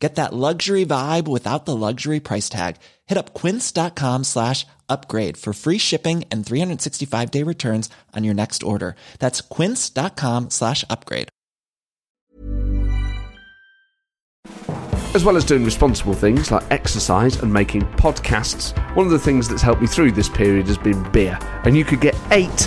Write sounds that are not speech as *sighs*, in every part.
Get that luxury vibe without the luxury price tag. Hit up quince.com slash upgrade for free shipping and 365 day returns on your next order. That's quince.com slash upgrade. As well as doing responsible things like exercise and making podcasts, one of the things that's helped me through this period has been beer. And you could get eight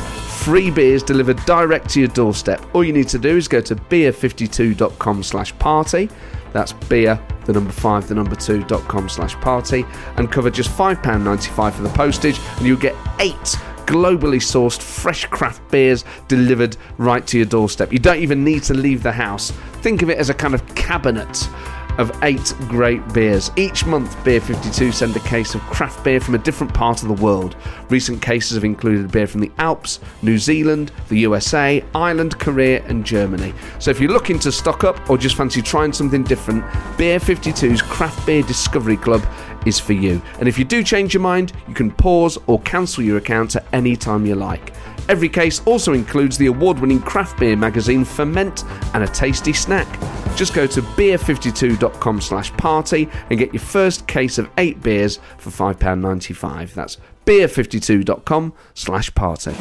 free beers delivered direct to your doorstep. All you need to do is go to beer52.com slash party. That's beer, the number five, the number two, dot com slash party, and cover just £5.95 for the postage, and you'll get eight globally sourced fresh craft beers delivered right to your doorstep. You don't even need to leave the house. Think of it as a kind of cabinet of eight great beers. Each month, Beer 52 send a case of craft beer from a different part of the world. Recent cases have included beer from the Alps, New Zealand, the USA, Ireland, Korea, and Germany. So if you're looking to stock up or just fancy trying something different, Beer 52's Craft Beer Discovery Club is for you. And if you do change your mind, you can pause or cancel your account at any time you like. Every case also includes the award winning craft beer magazine Ferment and a tasty snack. Just go to beer52.com slash party and get your first case of eight beers for £5.95. That's beer52.com slash party.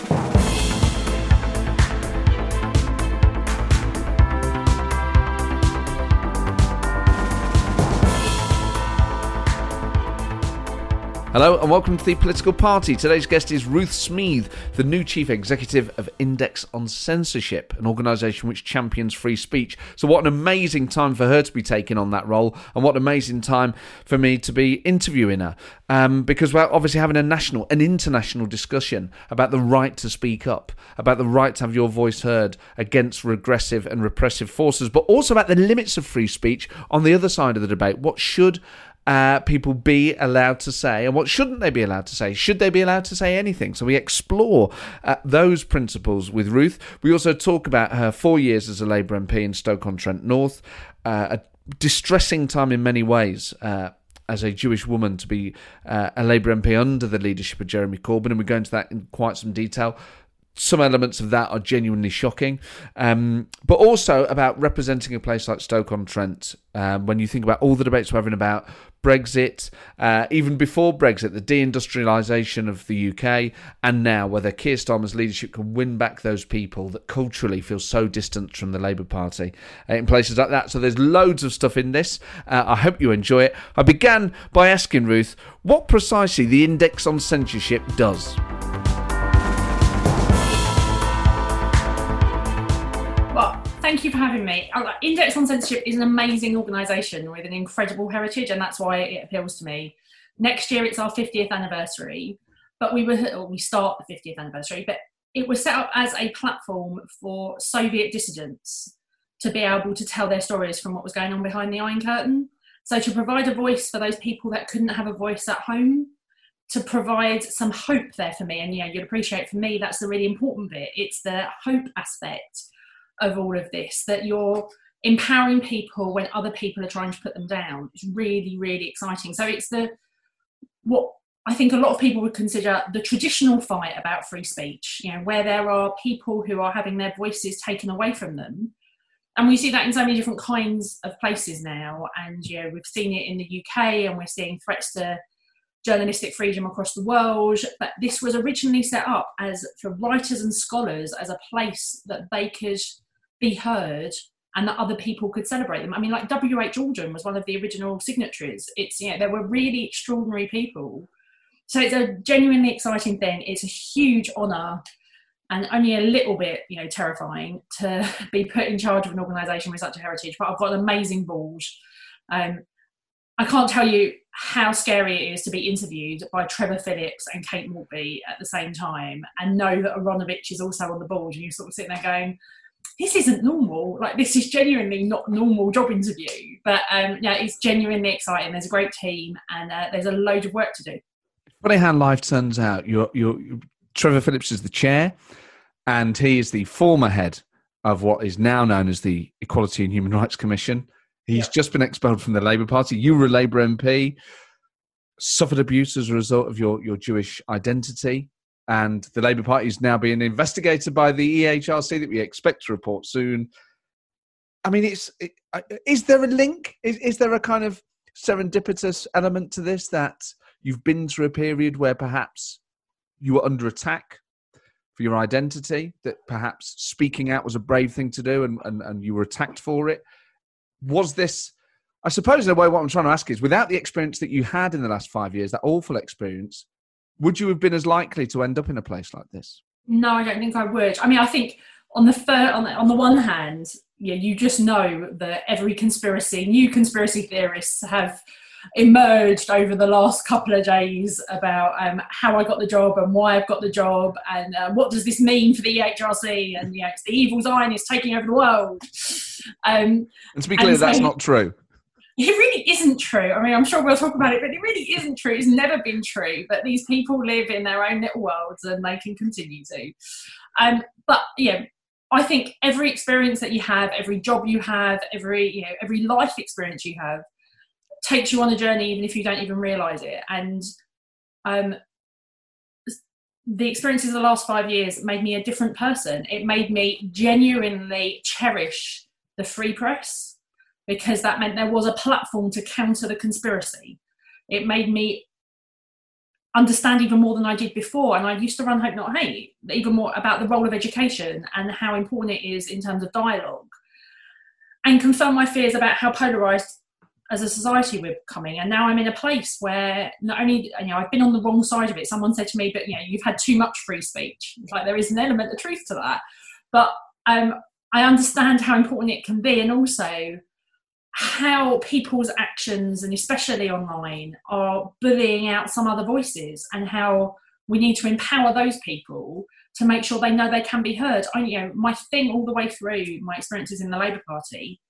Hello and welcome to the Political Party. Today's guest is Ruth Smeeth, the new chief executive of Index on Censorship, an organisation which champions free speech. So, what an amazing time for her to be taking on that role, and what an amazing time for me to be interviewing her. Um, because we're obviously having a national, an international discussion about the right to speak up, about the right to have your voice heard against regressive and repressive forces, but also about the limits of free speech on the other side of the debate. What should uh, people be allowed to say and what shouldn't they be allowed to say? Should they be allowed to say anything? So we explore uh, those principles with Ruth. We also talk about her four years as a Labour MP in Stoke-on-Trent North, uh, a distressing time in many ways. Uh, as a Jewish woman to be uh, a Labour MP under the leadership of Jeremy Corbyn, and we go into that in quite some detail some elements of that are genuinely shocking, um, but also about representing a place like Stoke on Trent. Um, when you think about all the debates we're having about Brexit, uh, even before Brexit, the deindustrialisation of the UK, and now whether Keir Starmer's leadership can win back those people that culturally feel so distant from the Labour Party uh, in places like that. So there's loads of stuff in this. Uh, I hope you enjoy it. I began by asking Ruth what precisely the Index on Censorship does. Thank you for having me. Oh, Index on Censorship is an amazing organisation with an incredible heritage, and that's why it appeals to me. Next year, it's our 50th anniversary, but we were we start the 50th anniversary, but it was set up as a platform for Soviet dissidents to be able to tell their stories from what was going on behind the Iron Curtain. So to provide a voice for those people that couldn't have a voice at home, to provide some hope there for me, and know, you'd appreciate for me that's the really important bit. It's the hope aspect of all of this that you're empowering people when other people are trying to put them down. It's really really exciting. So it's the what i think a lot of people would consider the traditional fight about free speech you know where there are people who are having their voices taken away from them. And we see that in so many different kinds of places now. And you know we've seen it in the uk and we're seeing threats to journalistic freedom across the world. But this was originally set up as for writers and scholars as a place that they could be heard and that other people could celebrate them. I mean, like W.H. Auden was one of the original signatories. It's, you know, there were really extraordinary people. So it's a genuinely exciting thing. It's a huge honour and only a little bit, you know, terrifying to *laughs* be put in charge of an organisation with such a heritage. But I've got an amazing board. Um, I can't tell you how scary it is to be interviewed by Trevor Phillips and Kate Maltby at the same time and know that Aaronovitch is also on the board and you're sort of sitting there going, this isn't normal. Like this is genuinely not normal job interview. But um, yeah, it's genuinely exciting. There's a great team and uh, there's a load of work to do. Funny how life turns out. You're, you're, Trevor Phillips is the chair. and he is the former head of what is now known as the Equality and Human Rights Commission. He's just been expelled from the Labour Party. You were a Labour MP, suffered abuse as a result of your, your Jewish identity, and the Labour Party is now being investigated by the EHRC that we expect to report soon. I mean, it's it, is there a link? Is, is there a kind of serendipitous element to this that you've been through a period where perhaps you were under attack for your identity, that perhaps speaking out was a brave thing to do and, and, and you were attacked for it? Was this, I suppose, in a way, what I'm trying to ask is without the experience that you had in the last five years, that awful experience, would you have been as likely to end up in a place like this? No, I don't think I would. I mean, I think on the fir- on the, on the one hand, yeah, you just know that every conspiracy, new conspiracy theorists have emerged over the last couple of days about um, how I got the job and why I've got the job and uh, what does this mean for the EHRC and you know it's the evil Zionist taking over the world. Um, and to be clear, so, that's not true. It really isn't true. I mean, I'm sure we'll talk about it, but it really isn't true. It's never been true. But these people live in their own little worlds and they can continue to. Um, but yeah, I think every experience that you have, every job you have, every you know, every life experience you have, takes you on a journey, even if you don't even realize it. And um, the experiences of the last five years made me a different person. It made me genuinely cherish the free press because that meant there was a platform to counter the conspiracy. It made me understand even more than I did before. And I used to run Hope Not Hate, even more about the role of education and how important it is in terms of dialogue. And confirm my fears about how polarized as a society we're becoming. And now I'm in a place where not only, you know, I've been on the wrong side of it. Someone said to me, but, you know, you've had too much free speech. It's like there is an element of truth to that. But um, I understand how important it can be. And also, how people's actions, and especially online, are bullying out some other voices, and how we need to empower those people to make sure they know they can be heard. I, you know, my thing all the way through my experiences in the Labour Party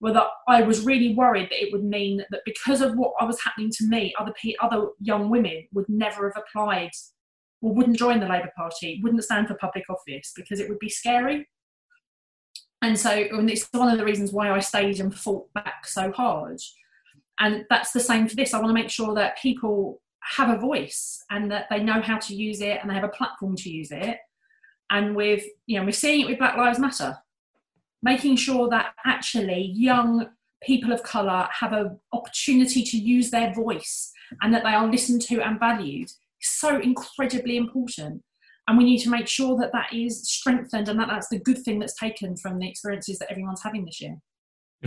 were that I was really worried that it would mean that because of what was happening to me, other other young women would never have applied or wouldn't join the Labour Party, wouldn't stand for public office because it would be scary. And so and it's one of the reasons why I stayed and fought back so hard. And that's the same for this. I want to make sure that people have a voice and that they know how to use it and they have a platform to use it. And with, you know, we're seeing it with Black Lives Matter, making sure that actually young people of colour have an opportunity to use their voice and that they are listened to and valued so incredibly important and we need to make sure that that is strengthened and that that's the good thing that's taken from the experiences that everyone's having this year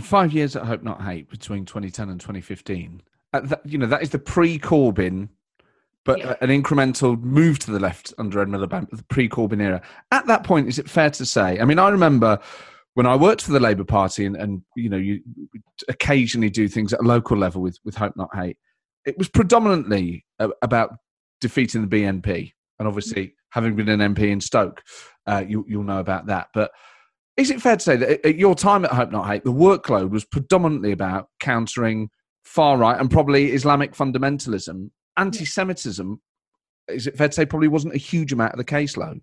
five years at hope not hate between 2010 and 2015 uh, that, you know that is the pre-corbyn but yeah. an incremental move to the left under ed miliband the pre-corbyn era at that point is it fair to say i mean i remember when I worked for the Labour Party, and, and you know, you occasionally do things at a local level with with Hope Not Hate. It was predominantly about defeating the BNP, and obviously, having been an MP in Stoke, uh, you, you'll know about that. But is it fair to say that at your time at Hope Not Hate, the workload was predominantly about countering far right and probably Islamic fundamentalism, anti-Semitism? Is it fair to say probably wasn't a huge amount of the caseload?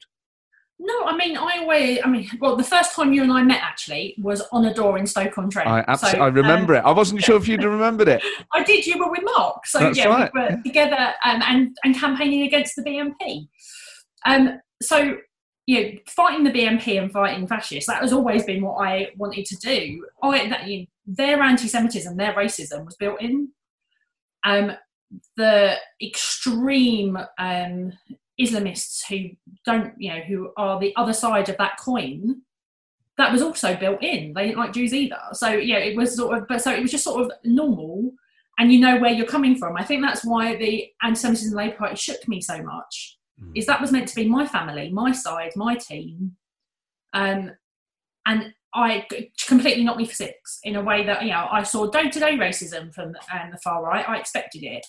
No, I mean, I always, I mean, well, the first time you and I met actually was on a door in Stoke on Trent. I, so, I remember um, it. I wasn't sure if you'd remembered it. *laughs* I did. You were with Mark, so That's yeah, right. we were together um, and and campaigning against the BNP. Um, so you know, fighting the BNP and fighting fascists, that has always been what I wanted to do. I, that, you know, their anti-Semitism, their racism was built in. Um, the extreme um, Islamists who don't, you know, who are the other side of that coin, that was also built in. They didn't like Jews either. So yeah, it was sort of, but so it was just sort of normal, and you know where you're coming from. I think that's why the anti-Semitism Labour Party shook me so much. Mm. Is that was meant to be my family, my side, my team, um, and I completely knocked me for six in a way that you know I saw day-to-day racism from um, the far right. I expected it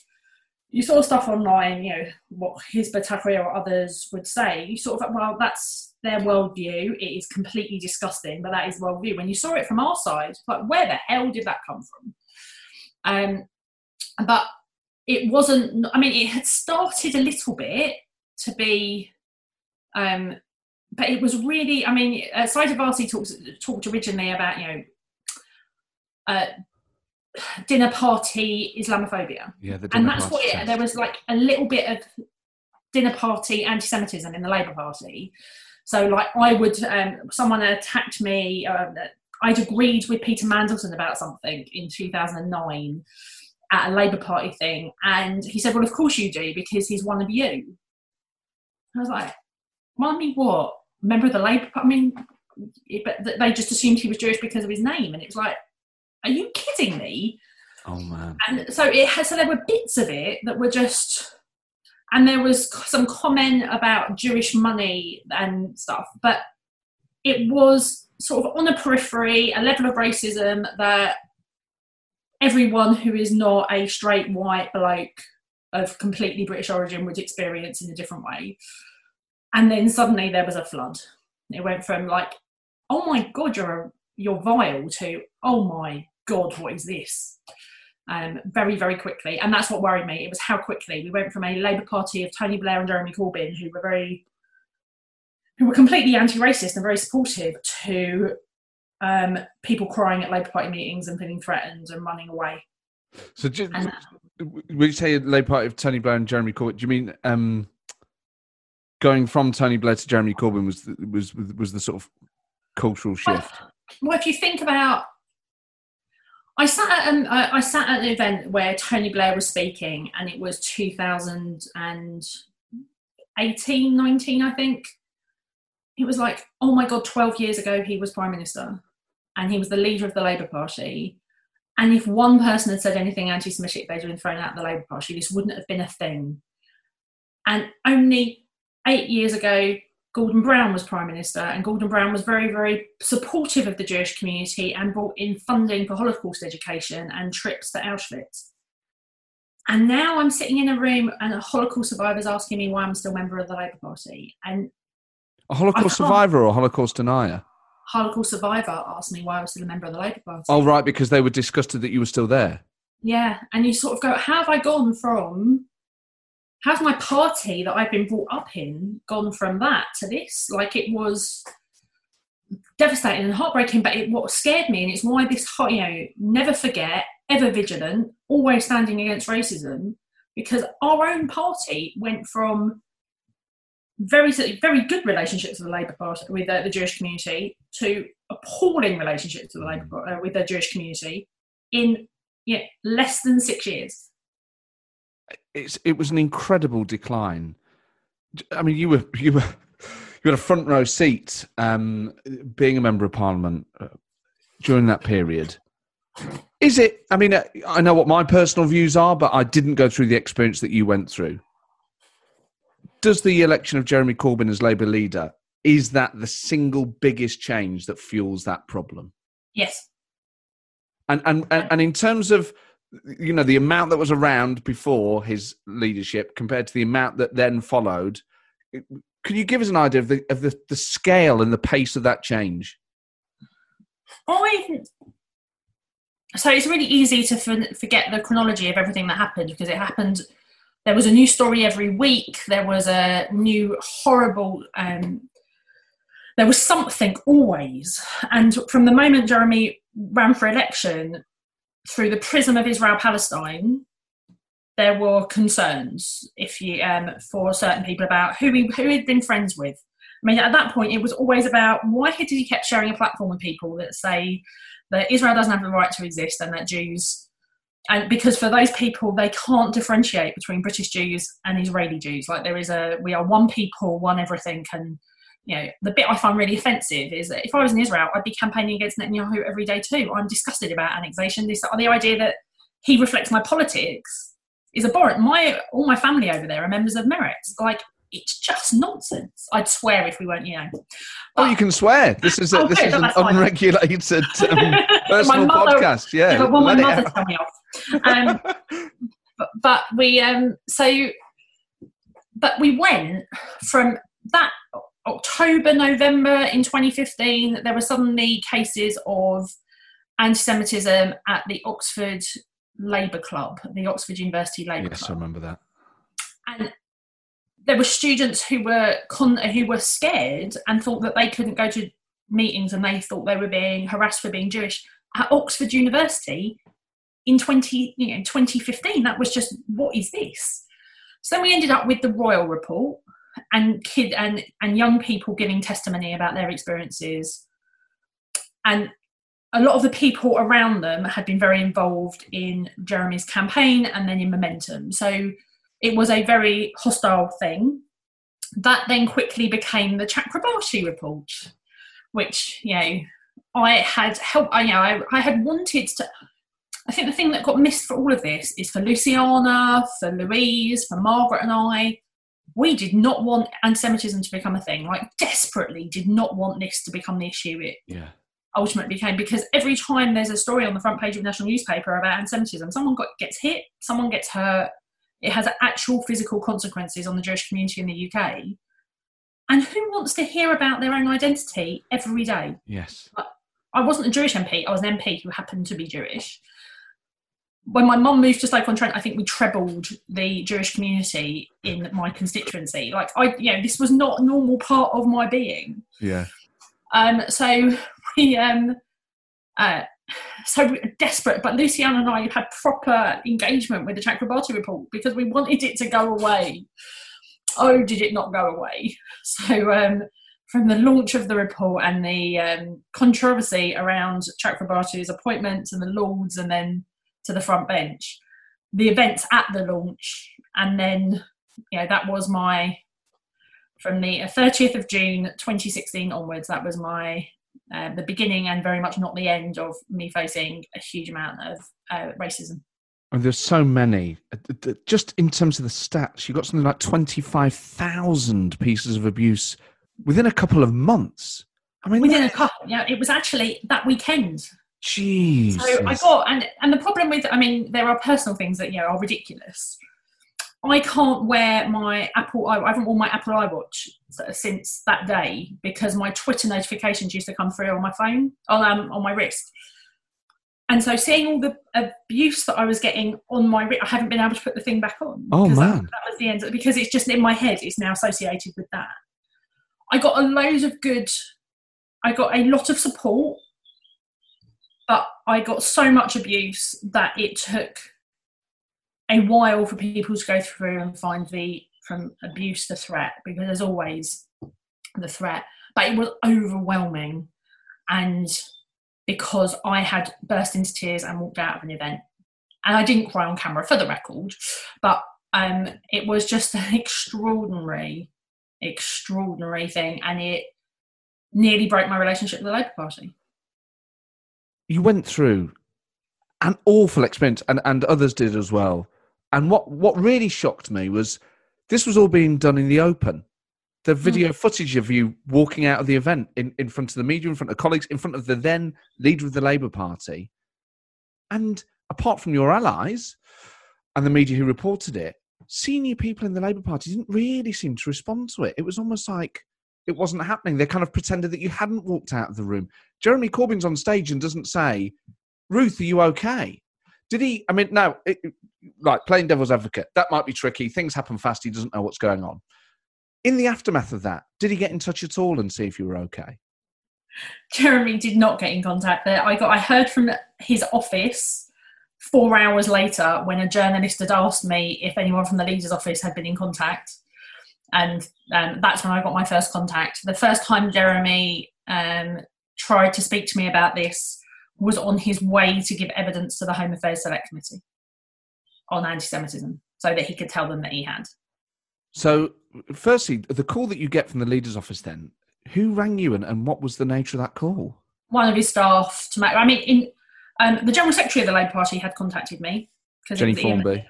you saw stuff online, you know, what Hizb Tahrir or others would say. You sort of, well, that's their worldview. It is completely disgusting, but that is worldview. When you saw it from our side, like, where the hell did that come from? Um, but it wasn't. I mean, it had started a little bit to be um, but it was really, I mean, uh, Warsi talks, talked originally about, you know, uh, dinner party Islamophobia. Yeah, the and that's what it, there was like a little bit of dinner party anti-Semitism in the Labour Party. So, like, I would, um, someone attacked me. Uh, I'd agreed with Peter Mandelson about something in 2009 at a Labour Party thing, and he said, "Well, of course you do, because he's one of you." I was like, "Mind me what? Member of the Labour Party?" I mean, but they just assumed he was Jewish because of his name, and it's like, "Are you kidding me?" Oh man! And so it has. So there were bits of it that were just, and there was some comment about Jewish money and stuff, but it was sort of on a periphery, a level of racism that everyone who is not a straight white bloke of completely British origin would experience in a different way. And then suddenly there was a flood. It went from like, oh my god, you're a, you're vile to oh my god, what is this? Um, very very quickly, and that's what worried me. It was how quickly we went from a Labour Party of Tony Blair and Jeremy Corbyn, who were very who were completely anti-racist and very supportive, to um, people crying at Labour Party meetings and feeling threatened and running away. So, just, and, when you say Labour Party of Tony Blair and Jeremy Corbyn, do you mean um, going from Tony Blair to Jeremy Corbyn was the, was was the sort of cultural shift? Well, well if you think about, I sat at um, I sat at an event where Tony Blair was speaking, and it was 2018, 19, I think. It was like, oh my god, 12 years ago he was prime minister and he was the leader of the Labour Party. And if one person had said anything anti Semitic, they'd have been thrown out of the Labour Party. This wouldn't have been a thing. And only eight years ago, Gordon Brown was Prime Minister, and Gordon Brown was very, very supportive of the Jewish community and brought in funding for Holocaust education and trips to Auschwitz. And now I'm sitting in a room and a Holocaust survivor is asking me why I'm still a member of the Labour Party. And a Holocaust survivor or a Holocaust denier? Holocaust survivor asked me why I was still a member of the Labour Party. Oh, right, because they were disgusted that you were still there. Yeah, and you sort of go, how have I gone from, how's my party that I've been brought up in gone from that to this? Like it was devastating and heartbreaking, but it what scared me, and it's why this, you know, never forget, ever vigilant, always standing against racism, because our own party went from very very good relationships with the Labour Party with uh, the Jewish community to appalling relationships with the Labour uh, with the Jewish community in yeah, less than six years. It's it was an incredible decline. I mean, you were you were *laughs* you had a front row seat um, being a member of Parliament uh, during that period. Is it? I mean, uh, I know what my personal views are, but I didn't go through the experience that you went through does the election of Jeremy Corbyn as Labour leader is that the single biggest change that fuels that problem? Yes. And and and, in terms of you know the amount that was around before his leadership compared to the amount that then followed, can you give us an idea of the of the, the scale and the pace of that change? I so it's really easy to forget the chronology of everything that happened because it happened there was a new story every week. There was a new horrible. Um, there was something always, and from the moment Jeremy ran for election, through the prism of Israel Palestine, there were concerns if you um, for certain people about who he who he'd been friends with. I mean, at that point, it was always about why did he kept sharing a platform with people that say that Israel doesn't have the right to exist and that Jews and because for those people they can't differentiate between british jews and israeli jews. Like there is a we are one people one everything and you know the bit i find really offensive is that if i was in israel i'd be campaigning against netanyahu every day too. I'm disgusted about annexation. This the idea that he reflects my politics is abhorrent. My all my family over there are members of Meretz. Like it's just nonsense. I'd swear if we weren't, you know. But, oh, you can swear. This is a, oh, this is an unregulated *laughs* um, personal mother, podcast. Yeah, but my mother tell me off. Um, *laughs* but, but we um so, but we went from that October, November in 2015. There were suddenly cases of anti-Semitism at the Oxford Labour Club, the Oxford University Labour yes, Club. Yes, I remember that. And there were students who were con- who were scared and thought that they couldn't go to meetings and they thought they were being harassed for being Jewish at Oxford University in 20 you know 2015 that was just what is this? So we ended up with the Royall report and kid and and young people giving testimony about their experiences. And a lot of the people around them had been very involved in Jeremy's campaign and then in Momentum. So it was a very hostile thing. That then quickly became the Chakrabarti report, which, you know, I had helped, I, you know, I, I had wanted to. I think the thing that got missed for all of this is for Luciana, for Louise, for Margaret and I, we did not want anti-Semitism to become a thing. Like desperately did not want this to become the issue it Yeah. ultimately became because every time there's a story on the front page of a national newspaper about anti-Semitism, someone got, gets hit, someone gets hurt. It has actual physical consequences on the Jewish community in the UK. And who wants to hear about their own identity every day? Yes. I wasn't a Jewish MP. I was an MP who happened to be Jewish. When my mum moved to Stoke on Trent, I think we trebled the Jewish community in my constituency. Like I, you know, this was not a normal part of my being. Yeah. Um, so *laughs* we, um, uh, so desperate, but Luciana and I had proper engagement with the Chakrabarti report because we wanted it to go away. Oh, did it not go away? So um, from the launch of the report and the um, controversy around Chakrabarti's appointments and the Lords, and then to the front bench, the events at the launch, and then you know that was my from the 30th of June 2016 onwards. That was my uh, the beginning and very much not the end of me facing a huge amount of uh, racism. And there's so many. Uh, Just in terms of the stats, you got something like 25,000 pieces of abuse within a couple of months. I mean, Within a couple, yeah, it was actually that weekend. Jesus. So I got and and the problem with I mean there are personal things that you know are ridiculous. I can't wear my Apple. I haven't worn my Apple iWatch since that day because my Twitter notifications used to come through on my phone on um, on my wrist. And so seeing all the abuse that I was getting on my wrist, I haven't been able to put the thing back on. Oh, because that- man. that was the end because it's just in my head. It's now associated with that. I got a load of good. I got a lot of support but I got so much abuse that it took a while for people to go through and find the from abuse to threat because there's always the threat, but it was overwhelming, and because I had burst into tears and walked out of an event, and I didn't cry on camera for the record, but um, it was just an *laughs* extraordinary, extraordinary thing, and it nearly broke my relationship with the Labour Party. you went through an awful experience, and, and others did as well. And what, what really shocked me was this was all being done in the open. The hmm. video footage of you walking out of the event in, in front of the media, in front of colleagues, in front of the then leader of the Labour Party. And apart from your allies and the media who reported it, senior people in the Labour Party didn't really seem to respond to it. It was almost like it wasn't happening. They kind of pretended that you hadn't walked out of the room. Jeremy Corbyn's on stage and doesn't say, Ruth, are you okay? Did he? I mean, no, it, like playing devil's advocate, that might be tricky. Things happen fast. He doesn't know what's going on. In the aftermath of that, did he get in touch at all and see if you were okay? Jeremy did not get in contact there. I got I heard from his office four hours later when a journalist had asked me if anyone from the leader's office had been in contact. And um, that's when I got my first contact. The first time Jeremy um, tried to speak to me about this was on his way to give evidence to the Home Affairs Select Committee on anti Semitism so that he could tell them that he had. So, firstly, the call that you get from the leader's office then, who rang you and, and what was the nature of that call? One of his staff to make, I mean, in, um, the General Secretary of the Labour Party had contacted me. Jennie Formby.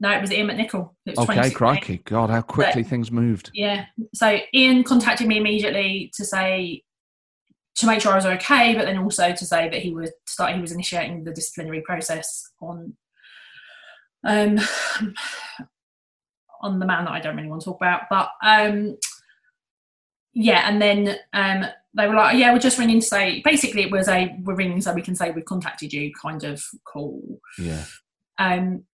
No, it was Iain McNicol. Was Okay, crikey. God, how quickly things moved. Yeah. So Ian contacted me immediately to say to make sure I was okay, but then also to say that he would start. He was initiating the disciplinary process on um *sighs* on the man that I don't really want to talk about, but um yeah, and then um they were like, yeah, we're just ringing to say. Basically, it was a we're ringing so we can say we've contacted you kind of call. Yeah. Um,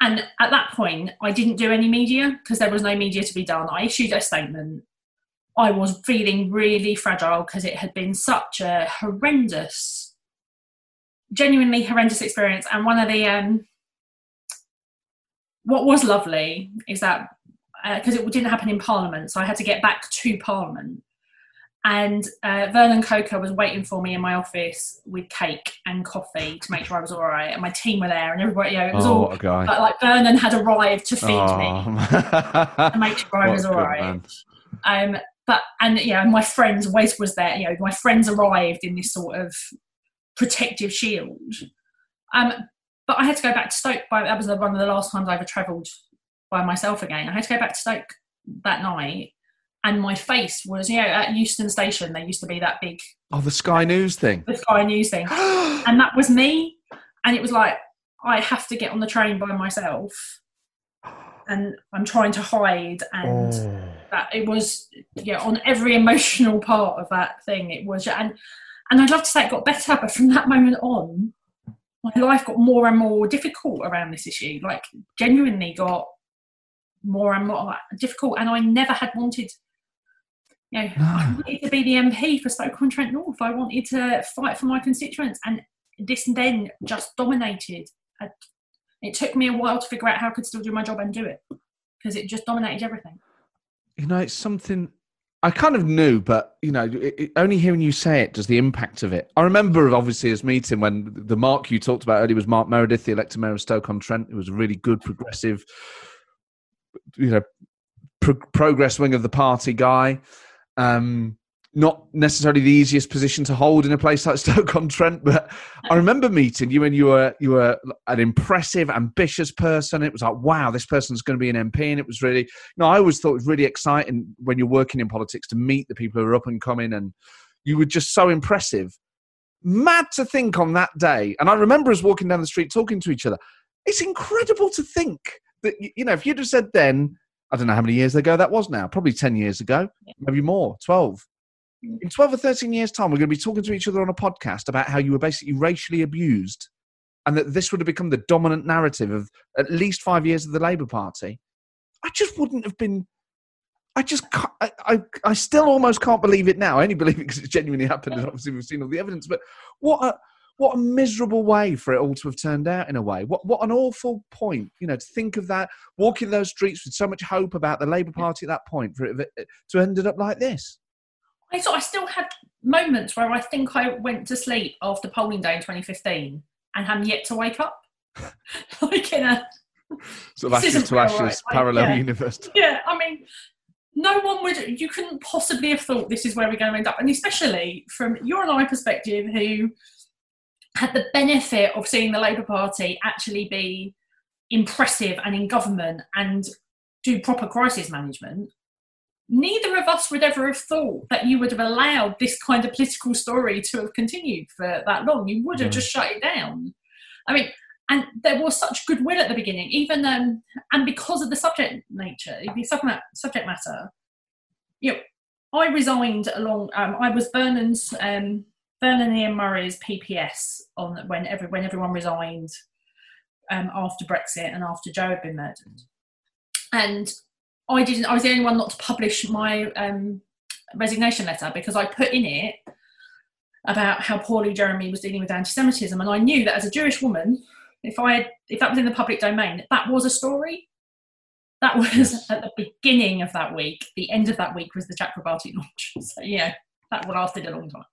And at that point, I didn't do any media because there was no media to be done. I issued a statement. I was feeling really fragile because it had been such a horrendous, genuinely horrendous experience. And one of the, um, what was lovely is that because uh, it didn't happen in Parliament, so I had to get back to Parliament and uh, Vernon Coaker was waiting for me in my office with cake and coffee to make sure I was all right. And my team were there, and everybody, you know, it was oh, all like, like Vernon had arrived to feed oh. me *laughs* to make sure I was all right. Um, but and yeah, my friends, Wes was there. You know, my friends arrived in this sort of protective shield. Um, but I had to go back to Stoke. By, that was one of the last times I ever travelled by myself again. I had to go back to Stoke that night and my face was, you know, at Euston Station, there used to be that big. Oh, the Sky News thing. The Sky News thing. *gasps* and that was me. And it was like, I have to get on the train by myself. And I'm trying to hide. And oh. that it was, yeah, on every *laughs* emotional part of that thing, it was. And, and I'd love to say it got better, but from that moment on, my life got more and more difficult around this issue. Like, genuinely got more and more difficult. And I never had wanted you know, no. I wanted to be the MP for Stoke-on-Trent North. I wanted to fight for my constituents, and this then just dominated. It took me a while to figure out how I could still do my job and do it because it just dominated everything. You know, it's something I kind of knew, but you know, it, it, only hearing you say it does the impact of it. I remember obviously this meeting when the Mark you talked about earlier was Mark Meredith, the elected mayor of Stoke on Trent. It was a really good, progressive, you know, pro- progress wing of the party guy. Um, not necessarily the easiest position to hold in a place like *laughs* Stoke on Trent, but I remember meeting you and you were you were an impressive, ambitious person. It was like, wow, this person's going to be an MP, and it was really, you know, I always thought it was really exciting when you're working in politics to meet the people who are up and coming, and you were just so impressive. Mad to think on that day, and I remember us walking down the street talking to each other. It's incredible to think that you know if you'd have said then I don't know how many years ago that was now, probably 10 years ago, maybe more, 12. In 12 or 13 years' time, we're going to be talking to each other on a podcast about how you were basically racially abused and that this would have become the dominant narrative of at least five years of the Labour Party. I just wouldn't have been. I just I, I, I still almost can't believe it now. I only believe it because it genuinely happened, and obviously we've seen all the evidence. But what a what a miserable way for it all to have turned out in a way. What what an awful point, you know, to think of that, walking those streets with so much hope about the Labour Party at that point for it to ended up like this. I thought I still had moments where I think I went to sleep after polling day in 2015 and am yet to wake up. *laughs* like in a sort of ashes to ashes right. parallel yeah. universe. *laughs* Yeah, I mean, no one would. You couldn't possibly have thought this is where we're going to end up, and especially from your and I perspective, who had the benefit of seeing the Labour Party actually be impressive and in government and do proper crisis management, neither of us would ever have thought that you would have allowed this kind of political story to have continued for that long. You would have mm. just shut it down. I mean, and there was such goodwill at the beginning, even um, and because of the subject nature, the subject subject matter. You know, I resigned along. Um, I was Vernon's um, Vernon and Ian Murray's PPS on when every when everyone resigned um, after Brexit and after Joe had been murdered, and I didn't. I was the only one not to publish my um, resignation letter because I put in it about how poorly Jeremy was dealing with anti-Semitism, and I knew that as a Jewish woman, if I had, if that was in the public domain, that was a story. That was at the beginning of that week. The end of that week was the Jack Chakrabarti launch. *laughs* So yeah, that lasted a long time.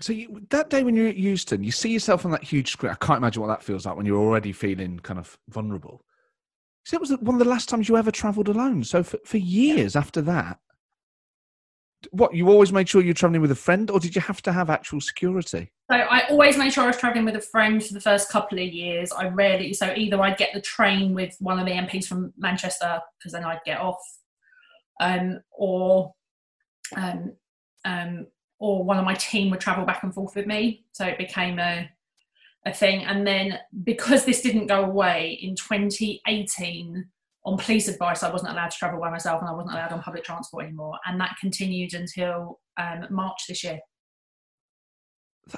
So you, that day when you're at Euston, you see yourself on that huge screen. I can't imagine what that feels like when you're already feeling kind of vulnerable. So it was one of the last times you ever travelled alone. So for, for years yeah. after that, what you always made sure you're travelling with a friend, or did you have to have actual security? So I always made sure I was travelling with a friend for the first couple of years. I rarely so either I'd get the train with one of the MPs from Manchester because then I'd get off, um, or um, um, or one of my team would travel back and forth with me. So it became a a thing. And then because this didn't go away in 2018, on police advice, I wasn't allowed to travel by myself and I wasn't allowed on public transport anymore. And that continued until um, March this year.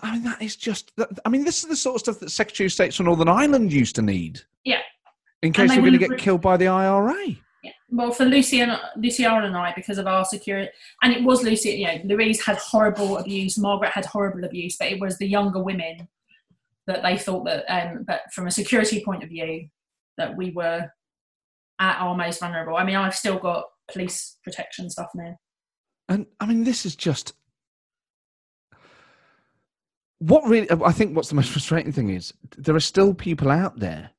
I mean, that is just. I mean, this is the sort of stuff that Secretary of State for Northern Ireland used to need. Yeah, In case we're going to get killed by the IRA. Yeah. Well, for Lucy and Lucy Luciana and I, because of our security, and it was Lucy. You know, Louise had horrible abuse. Margaret had horrible abuse, but it was the younger women that they thought that. Um, but from a security point of view, that we were at our most vulnerable. I mean, I've still got police protection stuff now. And I mean, this is just what really. I think what's the most frustrating thing is there are still people out there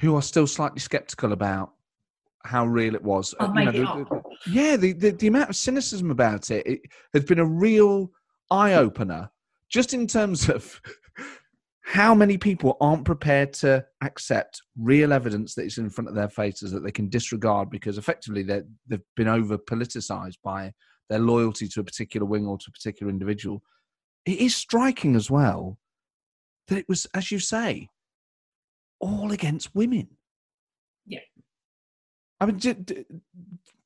who are still slightly skeptical about how real it was. Uh, make the- the- yeah, the, the the amount of cynicism about it, it has been a real eye opener, just in terms of how many people aren't prepared to accept real evidence that is in front of their faces that they can disregard because effectively they've been over politicized by their loyalty to a particular wing or to a particular individual. It is striking as well that it was, as you say, all against women. Yeah. I mean, d- d-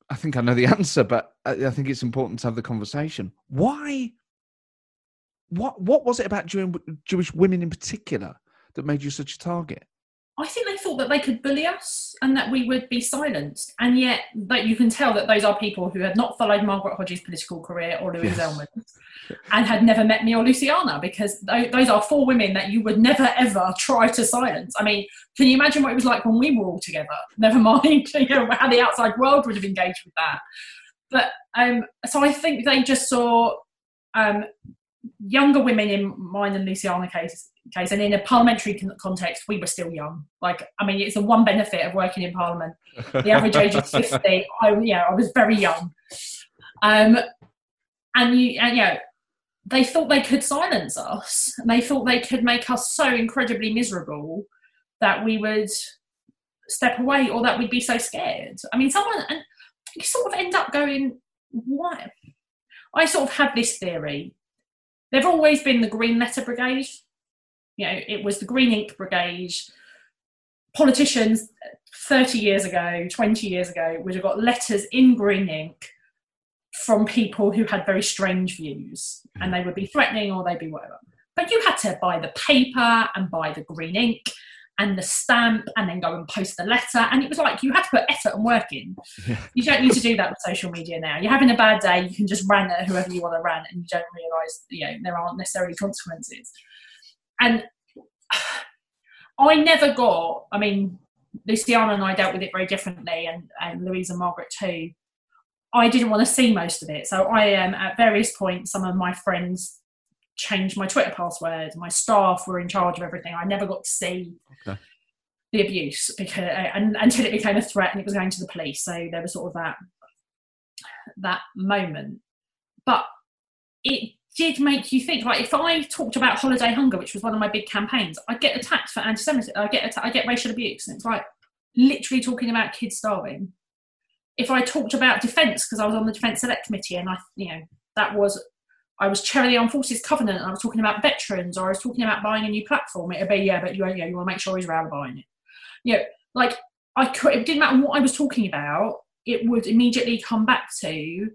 I think I know the *laughs* answer, but I think it's important to have the conversation. Why? What What was it about Jew- Jewish women in particular that made you such a target? I think they thought that they could bully us and that we would be silenced. And yet, like you can tell that those are people who had not followed Margaret Hodge's political career or Louise Yes. And had never met me or Luciana because those are four women that you would never ever try to silence. I mean, can you imagine what it was like when we were all together? *laughs* Never mind you know, how the outside world would have engaged with that. But um, so I think they just saw um, younger women in mine and Luciana case, case, and in a parliamentary context, we were still young. Like, I mean, it's the one benefit of working in Parliament. The average age is *laughs* fifty. I, yeah, I was very young. Um, and you, and you know, they thought they could silence us, and they thought they could make us so incredibly miserable that we would step away, or that we'd be so scared. I mean, someone and you sort of end up going, why? I sort of have this theory. They've always been the Green Letter Brigade. You know, it was the Green Ink Brigade. Politicians 30 years ago, 20 years ago, would have got letters in green ink from people who had very strange views and they would be threatening or they'd be whatever. But you had to buy the paper and buy the green ink and the stamp and then go and post the letter. And it was like you had to put effort and work in. Yeah. You don't need to do that with social media now. You're having a bad day, you can just rant at whoever you want to rant and you don't realise, you know, there aren't necessarily consequences. And *sighs* I never got, I mean, Luciana and I dealt with it very differently and, and Louise and Margaret too. I didn't want to see most of it. So I um, at various points, some of my friends changed my Twitter password. My staff were in charge of everything. I never got to see Okay. the abuse because uh, and, until it became a threat and it was going to the police. So there was sort of that that moment. But it did make you think. Like if I talked about holiday hunger, which was one of my big campaigns, I get attacked for anti-Semitism. I get atta- I get racial abuse, and it's like literally talking about kids starving. If I talked about defence because I was on the defence select committee, and I, you know, that was I was chair of the Armed Forces Covenant, and I was talking about veterans, or I was talking about buying a new platform. It'd be yeah, but you, know, you want to make sure Israel are buying it. You know, like I could. It didn't matter what I was talking about. It would immediately come back to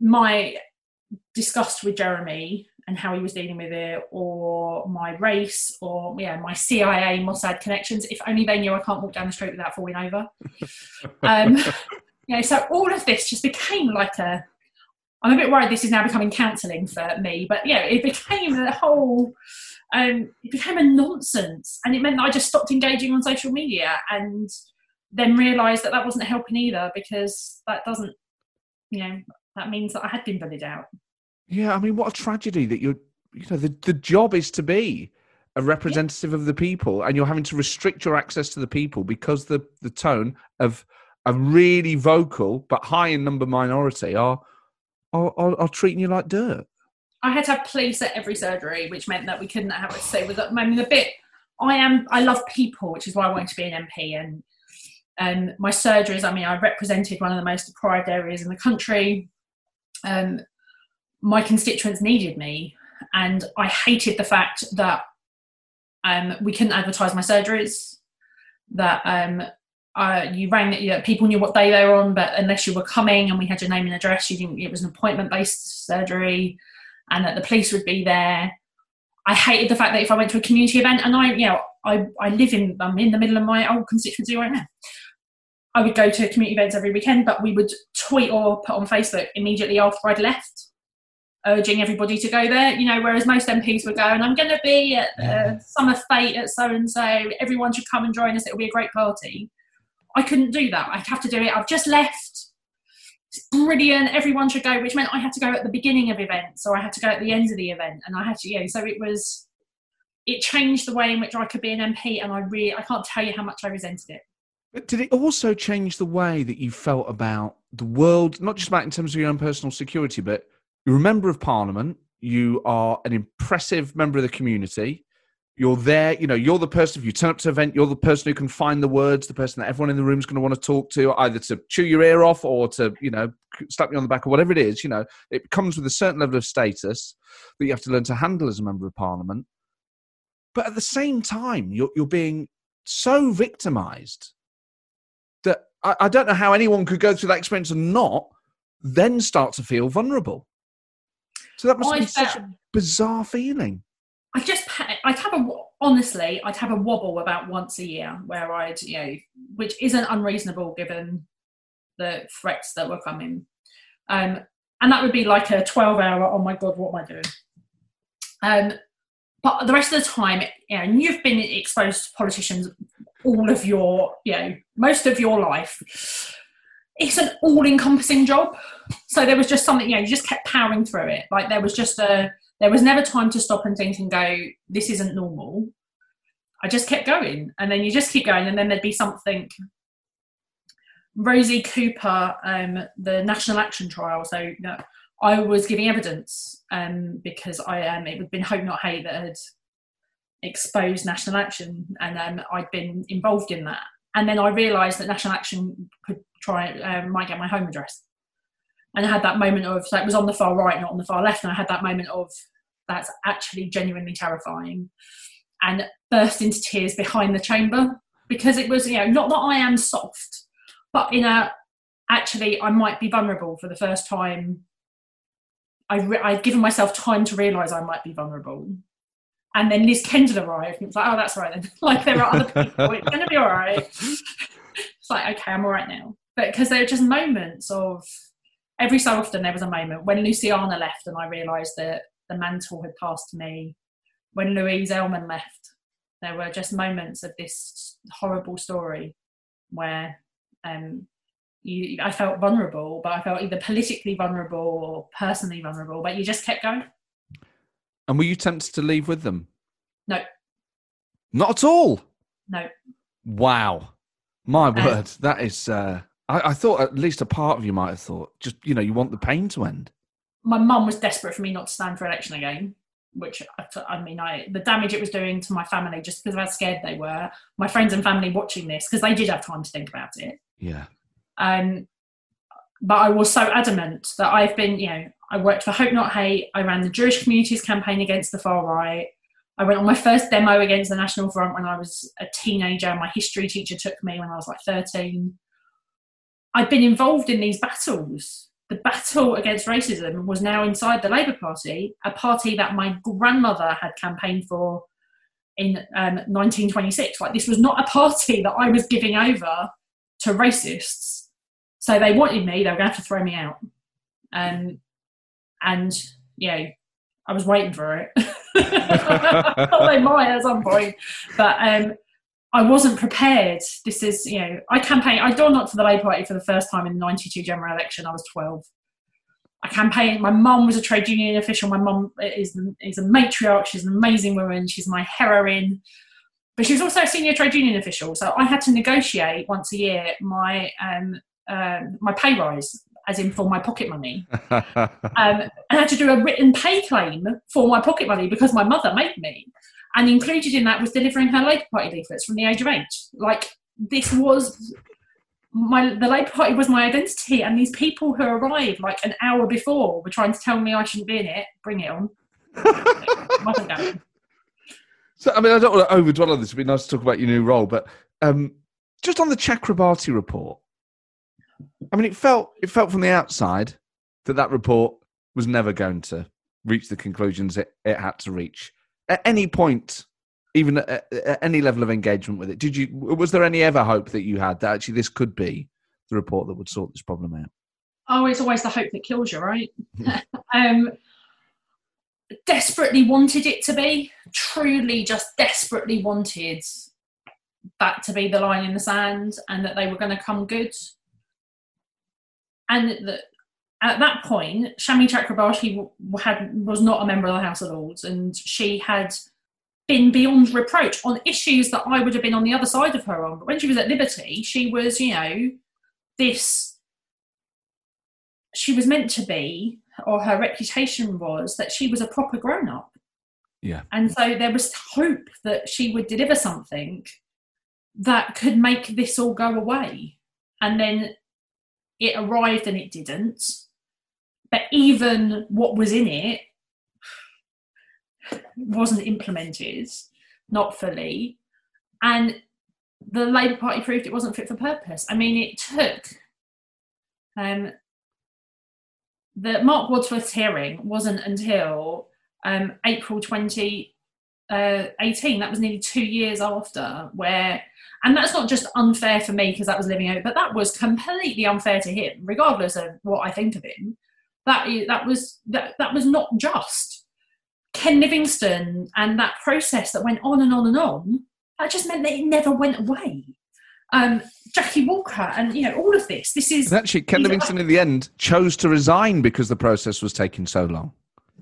my disgust with Jeremy and how he was dealing with it, or my race, or yeah, my CIA Mossad connections. If only they knew I can't walk down the street without falling over. *laughs* um, *laughs* you know, so all of this just became like a. I'm a bit worried this is now becoming counselling for me, but yeah, it became a whole. Um, it became a nonsense, and it meant that I just stopped engaging on social media, and then realised that that wasn't helping either because that doesn't, you know, that means that I had been bullied out. Yeah, I mean, what a tragedy that you're, you know, the, the job is to be a representative of the people and you're having to restrict your access to the people because the, the tone of a really vocal but high in number minority are, are, are, are treating you like dirt. I had to have police at every surgery, which meant that we couldn't have it. So with I mean, the bit I am, I love people, which is why I wanted to be an MP. And um, my surgeries, I mean, I represented one of the most deprived areas in the country. Um, my constituents needed me, and I hated the fact that um, we couldn't advertise my surgeries. That um, uh, you rang, you know, people knew what day they were on, but unless you were coming and we had your name and address, you didn't. It was an appointment-based surgery and that the police would be there. I hated the fact that if I went to a community event and I, you know, I, I live in I'm in the middle of my old constituency right now. I would go to community events every weekend, but we would tweet or put on Facebook immediately after I'd left, urging everybody to go there. You know, whereas most MPs would go, and I'm going to be at uh, Summer Fete at so and so. Everyone should come and join us. It'll be a great party. I couldn't do that. I'd have to do it. I've just left. It's brilliant. Everyone should go, which meant I had to go at the beginning of events or I had to go at the end of the event, and I had to. Yeah, so it was. It changed the way in which I could be an MP, and I really I can't tell you how much I resented it. But did it also change the way that you felt about the world, not just about in terms of your own personal security, but you're a member of parliament, you are an impressive member of the community, you're there, you know, you're the person, if you turn up to an event, you're the person who can find the words, the person that everyone in the room is going to want to talk to, either to chew your ear off or to, you know, slap you on the back or whatever it is, you know, it comes with a certain level of status that you have to learn to handle as a member of parliament. But at the same time, you're, you're being so victimized that I, I don't know how anyone could go through that experience and not then start to feel vulnerable. So that must oh, I be such a bizarre feeling. I just I'd have a honestly I'd have a wobble about once a year where I'd you know which isn't unreasonable given the threats that were coming, um, and that would be like a twelve hour oh my god what am I doing, um, but the rest of the time you know and you've been exposed to politicians all of your you know most of your life. It's an all-encompassing job, so there was just something you know you just kept powering through it. Like there was just a there was never time to stop and think and go, this isn't normal. I just kept going. And then you just keep going, and then there'd be something. Rosie Cooper, um, the National Action Trial. So you know, I was giving evidence um, because I um, it had been Hope Not Hate that had exposed National Action, and um, I'd been involved in that. And then I realised that National Action could try um, might get my home address and I had that moment of so it was on the far right, not on the far left, and I had that moment of that's actually genuinely terrifying, and burst into tears behind the chamber because it was you know not that I am soft, but in a actually I might be vulnerable for the first time. I re- I'd given myself time to realise I might be vulnerable. And then Liz Kendall arrived, and it's like, oh, that's right then. *laughs* like there are other people, it's going to be all right. it's like, okay, I'm all right now. But because there are just moments of every so often there was a moment when Luciana left and I realised that the mantle had passed to me. When Louise Ellman left, there were just moments of this horrible story where um, you, I felt vulnerable, but I felt either politically vulnerable or personally vulnerable, but you just kept going. And were you tempted to leave with them? No, Not at all. no. Wow. My Uh, word. That is. Uh, I, I thought at least a part of you might have thought, just, you know, you want the pain to end. My mum was desperate for me not to stand for election again which I, I mean i the damage it was doing to my family just because of how scared they were. My friends and family watching this because they did have time to think about it. Yeah. um but i was so adamant that i've been you know i worked for hope not hate. I ran the jewish communities campaign against the far right. I went on my first demo against the national front when i was a teenager. My history teacher took me when i was like 13 i've been involved in these battles the battle against racism was now inside the Labour Party, a party that my grandmother had campaigned for in um, 1926. Like, this was not a party *laughs* that I was giving over to racists. So they wanted me, they were going to have to throw me out. Um, and, yeah, I was waiting for it. *laughs* they might at some point. But um, I wasn't prepared. This is, you know, I campaigned, I door knocked for the Labour Party for the first time in the 92 general election. I was 12. I campaigned, my mum was a trade union official. My mum is, is a matriarch. She's an amazing woman. She's my heroine. But she was also a senior trade union official. So I had to negotiate once a year my, um, um, my pay rise, as in for my pocket money. *laughs* Um, and I had to do a written pay claim for my pocket money because my mother made me and included in that was delivering her Labour Party leaflets from the age of eight. Like this was my the Labour Party was my identity, and these people who arrived like an hour before were trying to tell me I shouldn't be in it. Bring it on. *laughs* So, I mean, I don't want to overdwell on this. It'd be nice to talk about your new role, but um, just on the Chakrabarti report, I mean, it felt it felt from the outside that that report was never going to reach the conclusions it, it had to reach. At any point even at, at any level of engagement with it. Did you? Was there any ever hope that you had that actually this could be the report that would sort this problem out? Oh, it's always the hope that kills you, right? *laughs* um, desperately wanted it to be, truly just desperately wanted that to be the line in the sand and that they were going to come good. And that at that point, Shami Chakrabarti had was not a member of the House of Lords, and she had been beyond reproach on issues that I would have been on the other side of her on. But when she was at Liberty, she was, you know, this. She was meant to be, or her reputation was, that she was a proper grown up. Yeah. And so there was hope that she would deliver something that could make this all go away. And then it arrived and it didn't. But even what was in it wasn't implemented, not fully. And the Labour Party proved it wasn't fit for purpose. I mean, it took um, the Marc Wadsworth's hearing wasn't until um, April 2018. Uh, that was nearly two years after, where, and that's not just unfair for me because that was living out, but that was completely unfair to him, regardless of what I think of him. That that was that that was not just. Ken Livingstone and that process that went on and on and on, that just meant that it never went away. Um, Jackie Walker and you know all of this. This is and actually Ken Livingstone in the end chose to resign because the process was taking so long.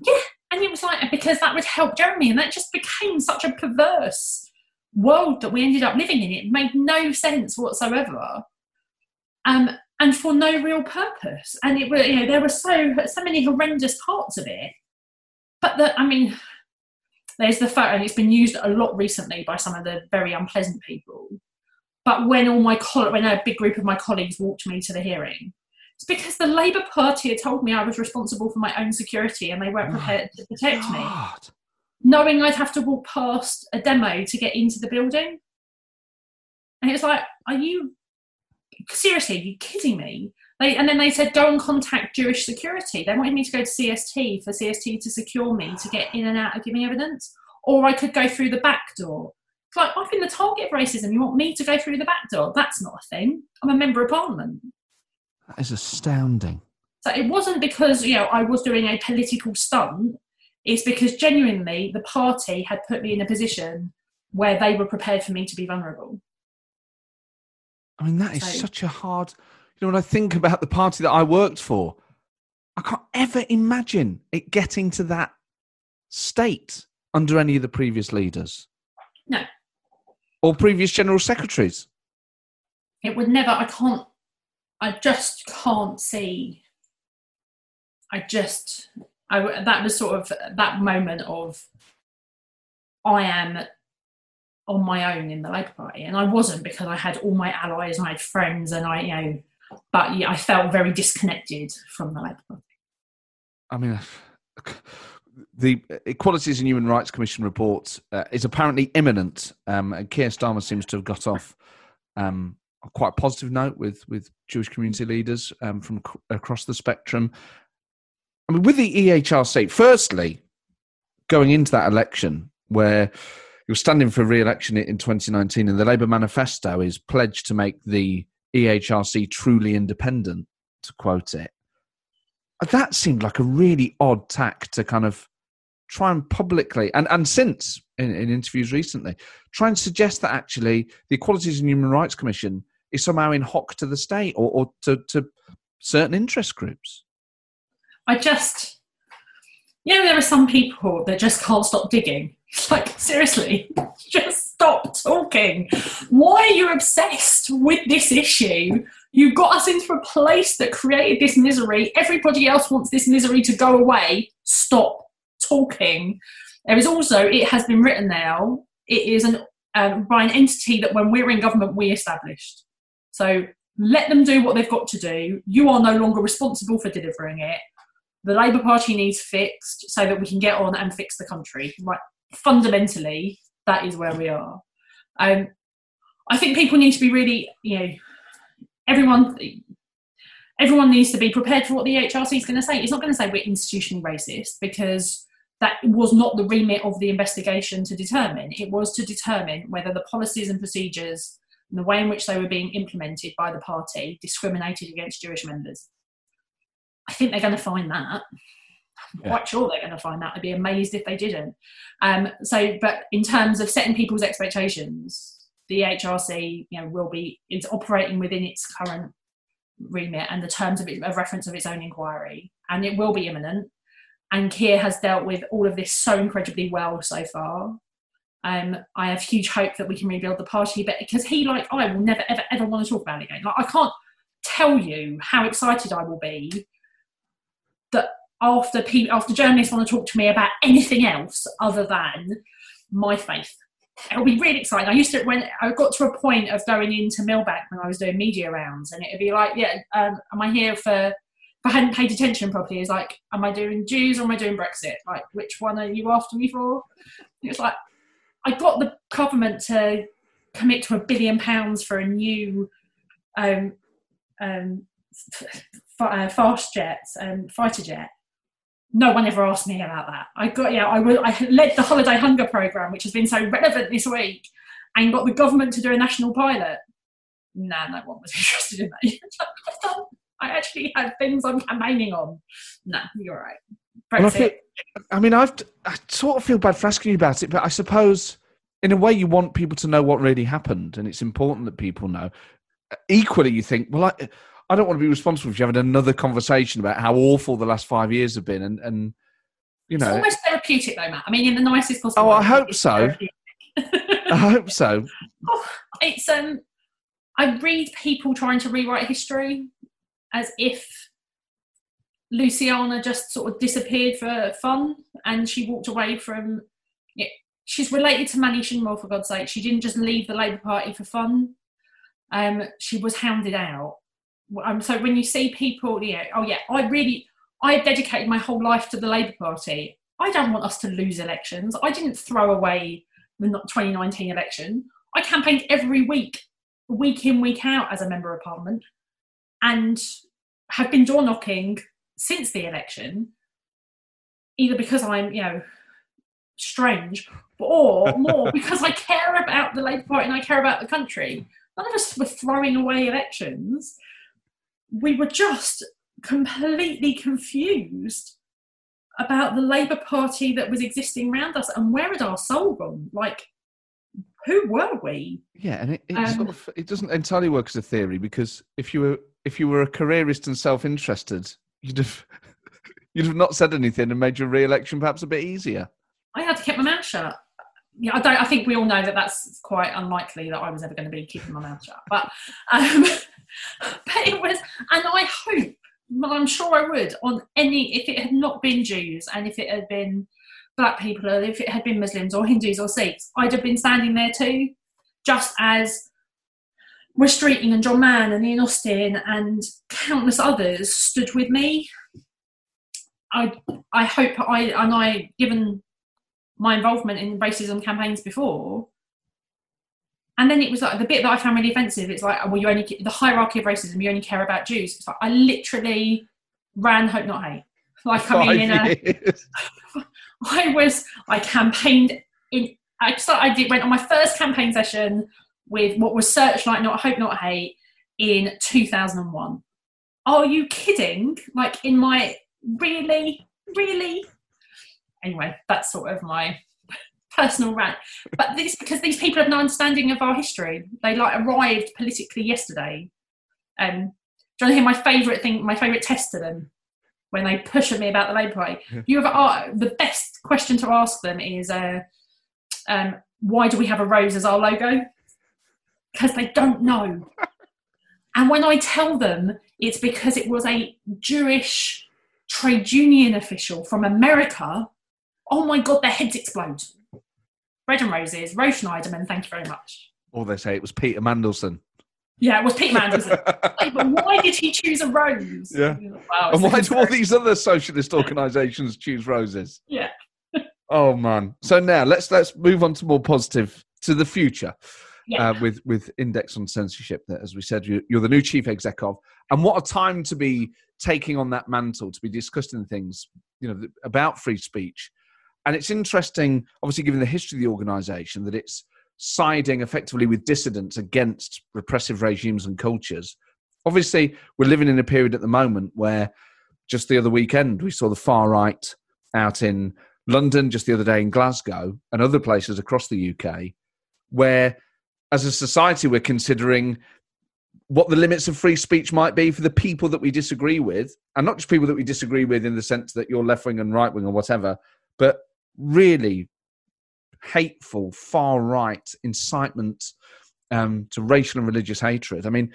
Yeah, and it was like because that would help Jeremy, and that just became such a perverse world that we ended up living in. It made no sense whatsoever, um, and for no real purpose. And it were you know there were so so many horrendous parts of it, but the I mean. There's the photo, and it's been used a lot recently by some of the very unpleasant people but when all my coll- when a big group of my colleagues walked me to the hearing, it's because the Labour Party had told me I was responsible for my own security and they weren't prepared to protect me, knowing I'd have to walk past a demo to get into the building. And it was like, are you seriously? Are you kidding me? They, and then they said, go and contact Jewish security. They wanted me to go to CST for CST to secure me to get in and out of giving evidence, or I could go through the back door like, I've been the target of racism. You want me to go through the back door? That's not a thing. I'm a member of parliament. That is astounding. So it wasn't because, you know, I was doing a political stunt. It's because genuinely the party had put me in a position where they were prepared for me to be vulnerable. I mean, that is so, such a hard. You know, when I think about the party that I worked for, I can't ever imagine it getting to that state under any of the previous leaders. No, or previous general secretaries? It would never, I can't, I just can't see. I just, I, that was sort of that moment of, I am on my own in the Labour Party. And I wasn't because I had all my allies and I had friends and I, you know, but yeah, I felt very disconnected from the Labour Party. I mean, the Equalities and Human Rights Commission report uh, is apparently imminent, um, and Keir Starmer seems to have got off um, a quite positive note with with Jewish community leaders um, from c- across the spectrum. I mean, with the EHRC, firstly, going into that election where you're standing for re-election in 2019, and the Labour manifesto is pledged to make the EHRC truly independent, to quote it. That seemed like a really odd tack to kind of try and publicly and, and since in, in interviews recently try and suggest that actually the equalities and human rights commission is somehow in hock to the state or, or to, to certain interest groups. I just you know there are some people that just can't stop digging *laughs* like seriously just stop talking why are you obsessed with this issue you got us into a place that created this misery. Everybody else wants this misery to go away. Stop talking. There is also, it has been written now, it is an, um, by an entity that when we're in government, we established. So let them do what they've got to do. You are no longer responsible for delivering it. The Labour Party needs fixed so that we can get on and fix the country. Right, fundamentally, that is where we are. Um, I think people need to be really, you know, everyone everyone needs to be prepared for what the HRC is going to say. It's not going to say we're institutionally racist because that was not the remit of the investigation to determine. It was to determine whether the policies and procedures and the way in which they were being implemented by the party discriminated against Jewish members. I think they're going to find that. I'm quite sure they're going to find that. I'd be amazed if they didn't. Um, so, but in terms of setting people's expectations, the HRC, you know, will be it's operating within its current remit and the terms of, it, of reference of its own inquiry, and it will be imminent. And Keir has dealt with all of this so incredibly well so far. Um, I have huge hope that we can rebuild the party, but because he, like I, will never, ever, ever want to talk about it again. Like I can't tell you how excited I will be after pe- after journalists want to talk to me about anything else other than my faith. It'll be really exciting. I used to when I got to a point of going into Millbank when I was doing media rounds, and it'd be like, yeah, um, am I here for? If I hadn't paid attention properly, it's like, am I doing Jews or am I doing Brexit? Like, which one are you after me for? It's like, I got the government to commit to a billion pounds for a new um, um, f- uh, fast jets and fighter jet. No one ever asked me about that. I got yeah, I, will, I led the holiday hunger program, which has been so relevant this week, and got the government to do a national pilot. Nah, no one was *laughs* interested in that. *laughs* I actually had things I'm campaigning on. No, you're right. Well, I, Brexit. feel, I mean, I've I sort of feel bad for asking you about it, but I suppose in a way you want people to know what really happened, and it's important that people know. Equally, you think, well, I, I don't want to be responsible for you having another conversation about how awful the last five years have been, and and you It's know, almost therapeutic, though, Matt. I mean, in the nicest possible. Oh, I hope so. I hope so. *laughs* Oh, it's um I read people trying to rewrite history as if Luciana just sort of disappeared for fun and she walked away from yeah, she's related to Manny Shinwell for God's sake. She didn't just leave the Labour Party for fun. Um she was hounded out. Um, so when you see people, yeah, oh yeah, I really I dedicated my whole life to the Labour Party. I don't want us to lose elections. I didn't throw away the 2019 election. I campaigned every week, week in, week out as a member of parliament, and have been door knocking since the election, either because I'm, you know, strange, or more *laughs* because I care about the Labour Party and I care about the country. None of us were throwing away elections. We were just completely confused about the Labour Party that was existing around us and where had our soul gone? Like, who were we? Yeah, and it it, Um, sort of, it doesn't entirely work as a theory because if you were if you were a careerist and self-interested, you'd have *laughs* you'd have not said anything and made your re-election perhaps a bit easier. I had to keep my mouth shut. Yeah, I don't. I think we all know that that's quite unlikely that I was ever going to be keeping my mouth shut. But, um, *laughs* *laughs* but it was, and I hope, well, I'm sure I would on any if it had not been Jews and if it had been black people or if it had been Muslims or Hindus or Sikhs, I'd have been standing there too, just as Wes Streeting and John Mann and Ian Austin and countless others stood with me. I I hope I and I given my involvement in racism campaigns before. And then it was like the bit that I found really offensive. It's like, well, you only the hierarchy of racism. You only care about Jews. It's like I literally ran hope not hate. Like I mean, in a. *laughs* I was I campaigned in. I started. I did went on my first campaign session with what was Searchlight, not Hope, not Hate, in 2001. Are you kidding? Like in my really, really. Anyway, that's sort of my personal rant. But this because these people have no understanding of our history. They like arrived politically yesterday. Um, do you want to hear my favourite thing? My favourite test to them when they push at me about the Labour Party. You have uh, the best question to ask them is, uh, um, why do we have a rose as our logo? Because they don't know. *laughs* and when I tell them it's because it was a Jewish trade union official from America, oh my God, their heads explode. Red and roses, Rose Schneiderman, thank you very much. Or they say it was Peter Mandelson. Yeah, it was Pete Mandelson. *laughs* Like, but why did he choose a rose? Yeah. Wow, And why do all these other socialist organisations choose roses? Yeah. *laughs* Oh man! So now let's let's move on to more positive to the future Yeah. uh, with with Index on Censorship. That, as we said, you, you're the new chief exec of, and what a time to be taking on that mantle to be discussing things you know about free speech. And it's interesting, obviously, given the history of the organisation, that it's siding effectively with dissidents against repressive regimes and cultures. Obviously, we're living in a period at the moment where just the other weekend we saw the far right out in London, just the other day in Glasgow, and other places across the UK, where as a society we're considering what the limits of free speech might be for the people that we disagree with, and not just people that we disagree with in the sense that you're left wing and right wing or whatever, but really hateful, far right incitement um, to racial and religious hatred. I mean,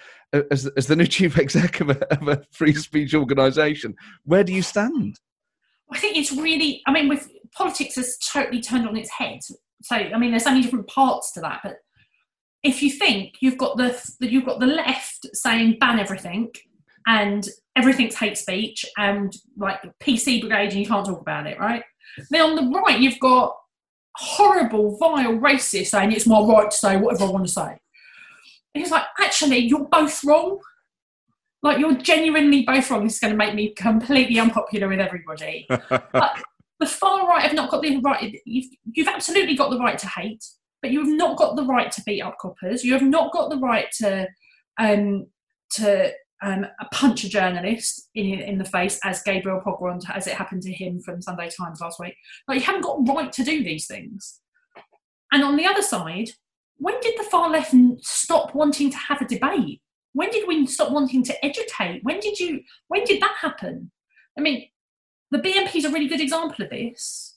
as, as the new *laughs* chief exec of a, of a free speech organisation, where do you stand? I think it's really, I mean, with politics has totally turned on its head. So, I mean, there's so many different parts to that, but if you think you've got the you've got the left saying ban everything and everything's hate speech and like PC brigade and you can't talk about it, right? Then on the right you've got horrible, vile racist saying it's my right to say whatever I want to say. And it's like, actually, you're both wrong. Like, you're genuinely both wrong. This is going to make me completely unpopular with everybody. *laughs* but the far right have not got the right. You've, you've absolutely got the right to hate, but you have not got the right to beat up coppers. You have not got the right to um, to um, punch a journalist in, in the face as Gabriel Pogrund, as it happened to him from Sunday Times last week. Like, you haven't got right to do these things. And on the other side, when did the far left stop wanting to have a debate? When did we stop wanting to educate? When did you? When did that happen? I mean, the BNP is a really good example of this.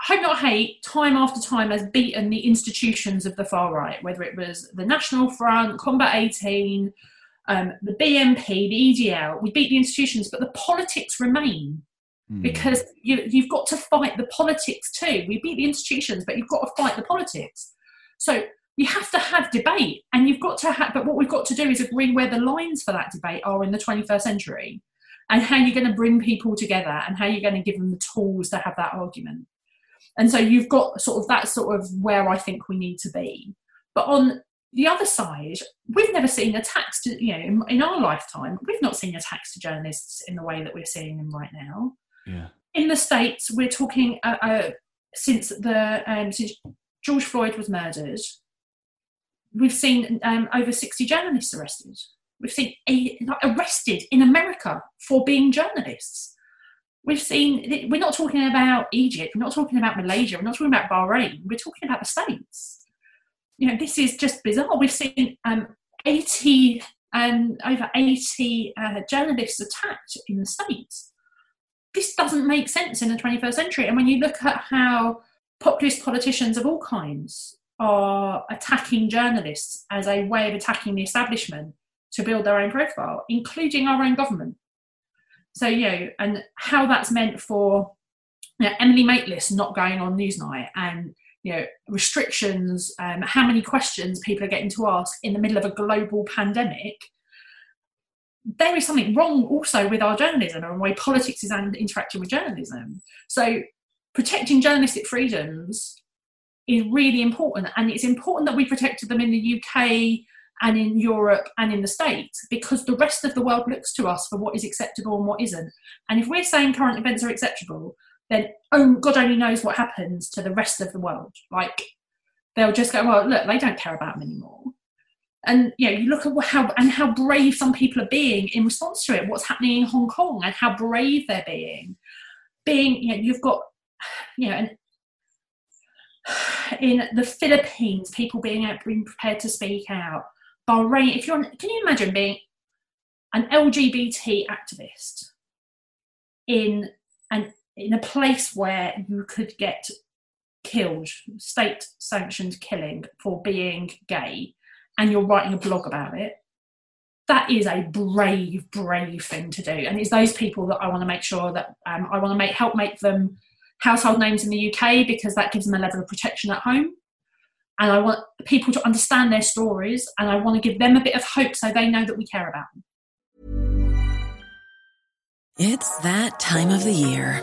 Hope Not Hate, time after time, has beaten the institutions of the far right, whether it was the National Front, Combat 18, um, the BNP, the EDL, we beat the institutions, but the politics remain mm. because you, you've got to fight the politics too. We beat the institutions, but you've got to fight the politics. So you have to have debate, and you've got to have. But what we've got to do is agree where the lines for that debate are in the 21st century, and how you're going to bring people together, and how you're going to give them the tools to have that argument. And so you've got sort of that sort of where I think we need to be. But on the other side, we've never seen attacks to, you know, in, in, our lifetime, we've not seen attacks to journalists in the way that we're seeing them right now. Yeah. In the States, we're talking uh, uh, since the um, since George Floyd was murdered, we've seen um, over 60 journalists arrested. We've seen a, like, arrested in America for being journalists. We've seen, we're not talking about Egypt, we're not talking about Malaysia, we're not talking about Bahrain, we're talking about the States you know, this is just bizarre. We've seen um, 80 and um, over 80 uh, journalists attacked in the States. This doesn't make sense in the 21st century. And when you look at how populist politicians of all kinds are attacking journalists as a way of attacking the establishment to build their own profile, including our own government. So, you know, and how that's meant for you know, Emily Maitlis not going on Newsnight and you know restrictions um, how many questions people are getting to ask in the middle of a global pandemic there is something wrong also with our journalism and the way politics is interacting with journalism so protecting journalistic freedoms is really important and it's important that we protected them in the uk and in Europe and in the States because the rest of the world looks to us for what is acceptable and what isn't. And if we're saying current events are acceptable, then oh, God only knows what happens to the rest of the world. Like they'll just go, well, look, they don't care about them anymore. And you know, you look at how and how brave some people are being in response to it. What's happening in Hong Kong and how brave they're being. Being, you know, you've got, you know, and *sighs* in the Philippines, people being, being prepared to speak out. Bahrain, if you're, can you imagine being an LGBT activist in an in a place where you could get killed, state sanctioned killing for being gay, and you're writing a blog about it, that is a brave, brave thing to do. And it's those people that I want to make sure that um, I want to make help make them household names in the UK because that gives them a level of protection at home. And I want people to understand their stories, and I want to give them a bit of hope so they know that we care about them. It's that time of the year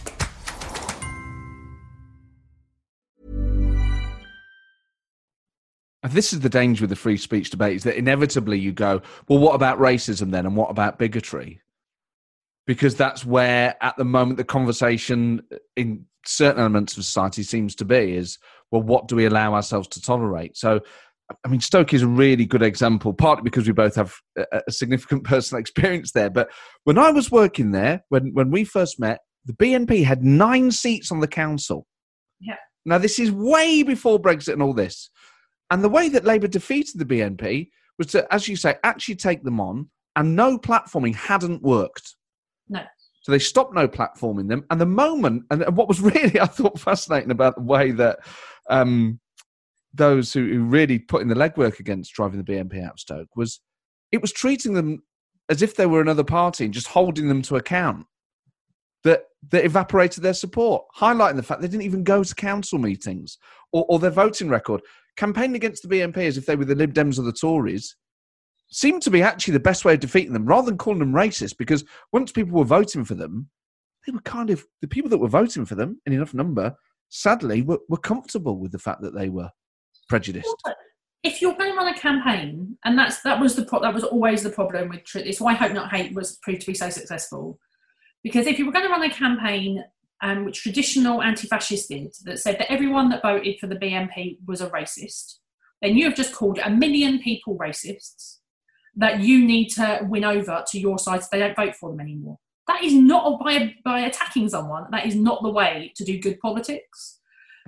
This is the danger with the free speech debate is that inevitably you go, well, what about racism then? And what about bigotry? Because that's where, at the moment, the conversation in certain elements of society seems to be is, well, what do we allow ourselves to tolerate? So, I mean, Stoke is a really good example, partly because we both have a, a significant *laughs* personal experience there. But when I was working there, when, when we first met, the BNP had nine seats on the council. Yeah. Now, this is way before Brexit and all this. And the way that Labour defeated the BNP was to, as you say, actually take them on, and no platforming hadn't worked. No. So they stopped no platforming them. And the moment, and what was *laughs* really, I thought, fascinating about the way that um, those who, who really put in the legwork against driving the BNP out of Stoke was it was treating them as if they were another party and just holding them to account that that evaporated their support, highlighting the fact they didn't even go to council meetings or, or their voting record. Campaigning against the BNP as if they were the Lib Dems or the Tories seemed to be actually the best way of defeating them, rather than calling them racist. Because once people were voting for them, they were kind of the people that were voting for them in enough number. Sadly, were, were comfortable with the fact that they were prejudiced. If you're going to run a campaign, and that's that was the pro- that was always the problem with tr- it's why Hope Not Hate was proved to be so successful, because if you were going to run a campaign um, which traditional anti-fascists did that said that everyone that voted for the BNP was a racist, then you have just called a million people racists that you need to win over to your side so they don't vote for them anymore. That is not by by attacking someone. That is not the way to do good politics.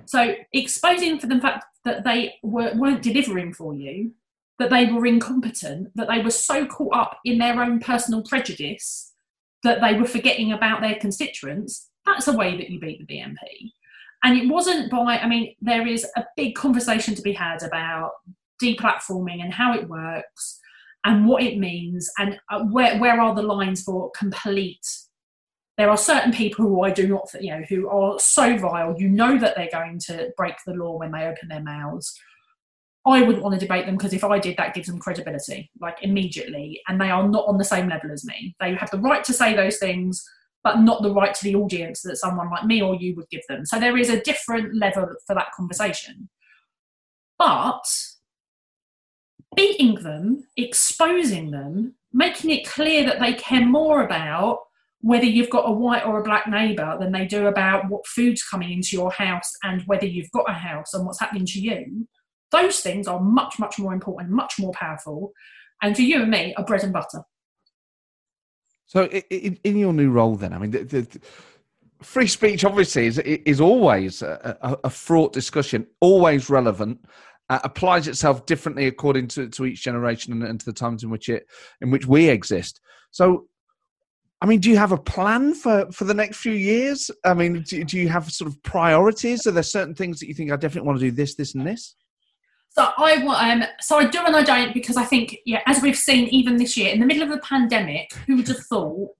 So exposing for the fact that they were, weren't delivering for you, that they were incompetent, that they were so caught up in their own personal prejudice that they were forgetting about their constituents, that's a way that you beat the BNP. And it wasn't by, I mean, there is a big conversation to be had about deplatforming and how it works and what it means and uh, where, where are the lines for complete there are certain people who I do not, you know, who are so vile. You know that they're going to break the law when they open their mouths. I wouldn't want to debate them because if I did, that gives them credibility, like immediately. And they are not on the same level as me. They have the right to say those things, but not the right to the audience that someone like me or you would give them. So there is a different level for that conversation. But beating them, exposing them, making it clear that they care more about whether you've got a white or a black neighbour than they do about what food's coming into your house and whether you've got a house and what's happening to you. Those things are much, much more important, much more powerful, and for you and me are bread and butter. So, in, in your new role, then, I mean, the, the, free speech obviously is is always a, a, a fraught discussion, always relevant. Uh, applies itself differently according to, to each generation and, and to the times in which it in which we exist. So, I mean, do you have a plan for, for the next few years? I mean, do, do you have sort of priorities? Are there certain things that you think I definitely want to do this, this, and this? So I um, so I do and I don't because I think yeah, as we've seen even this year in the middle of the pandemic, who would have thought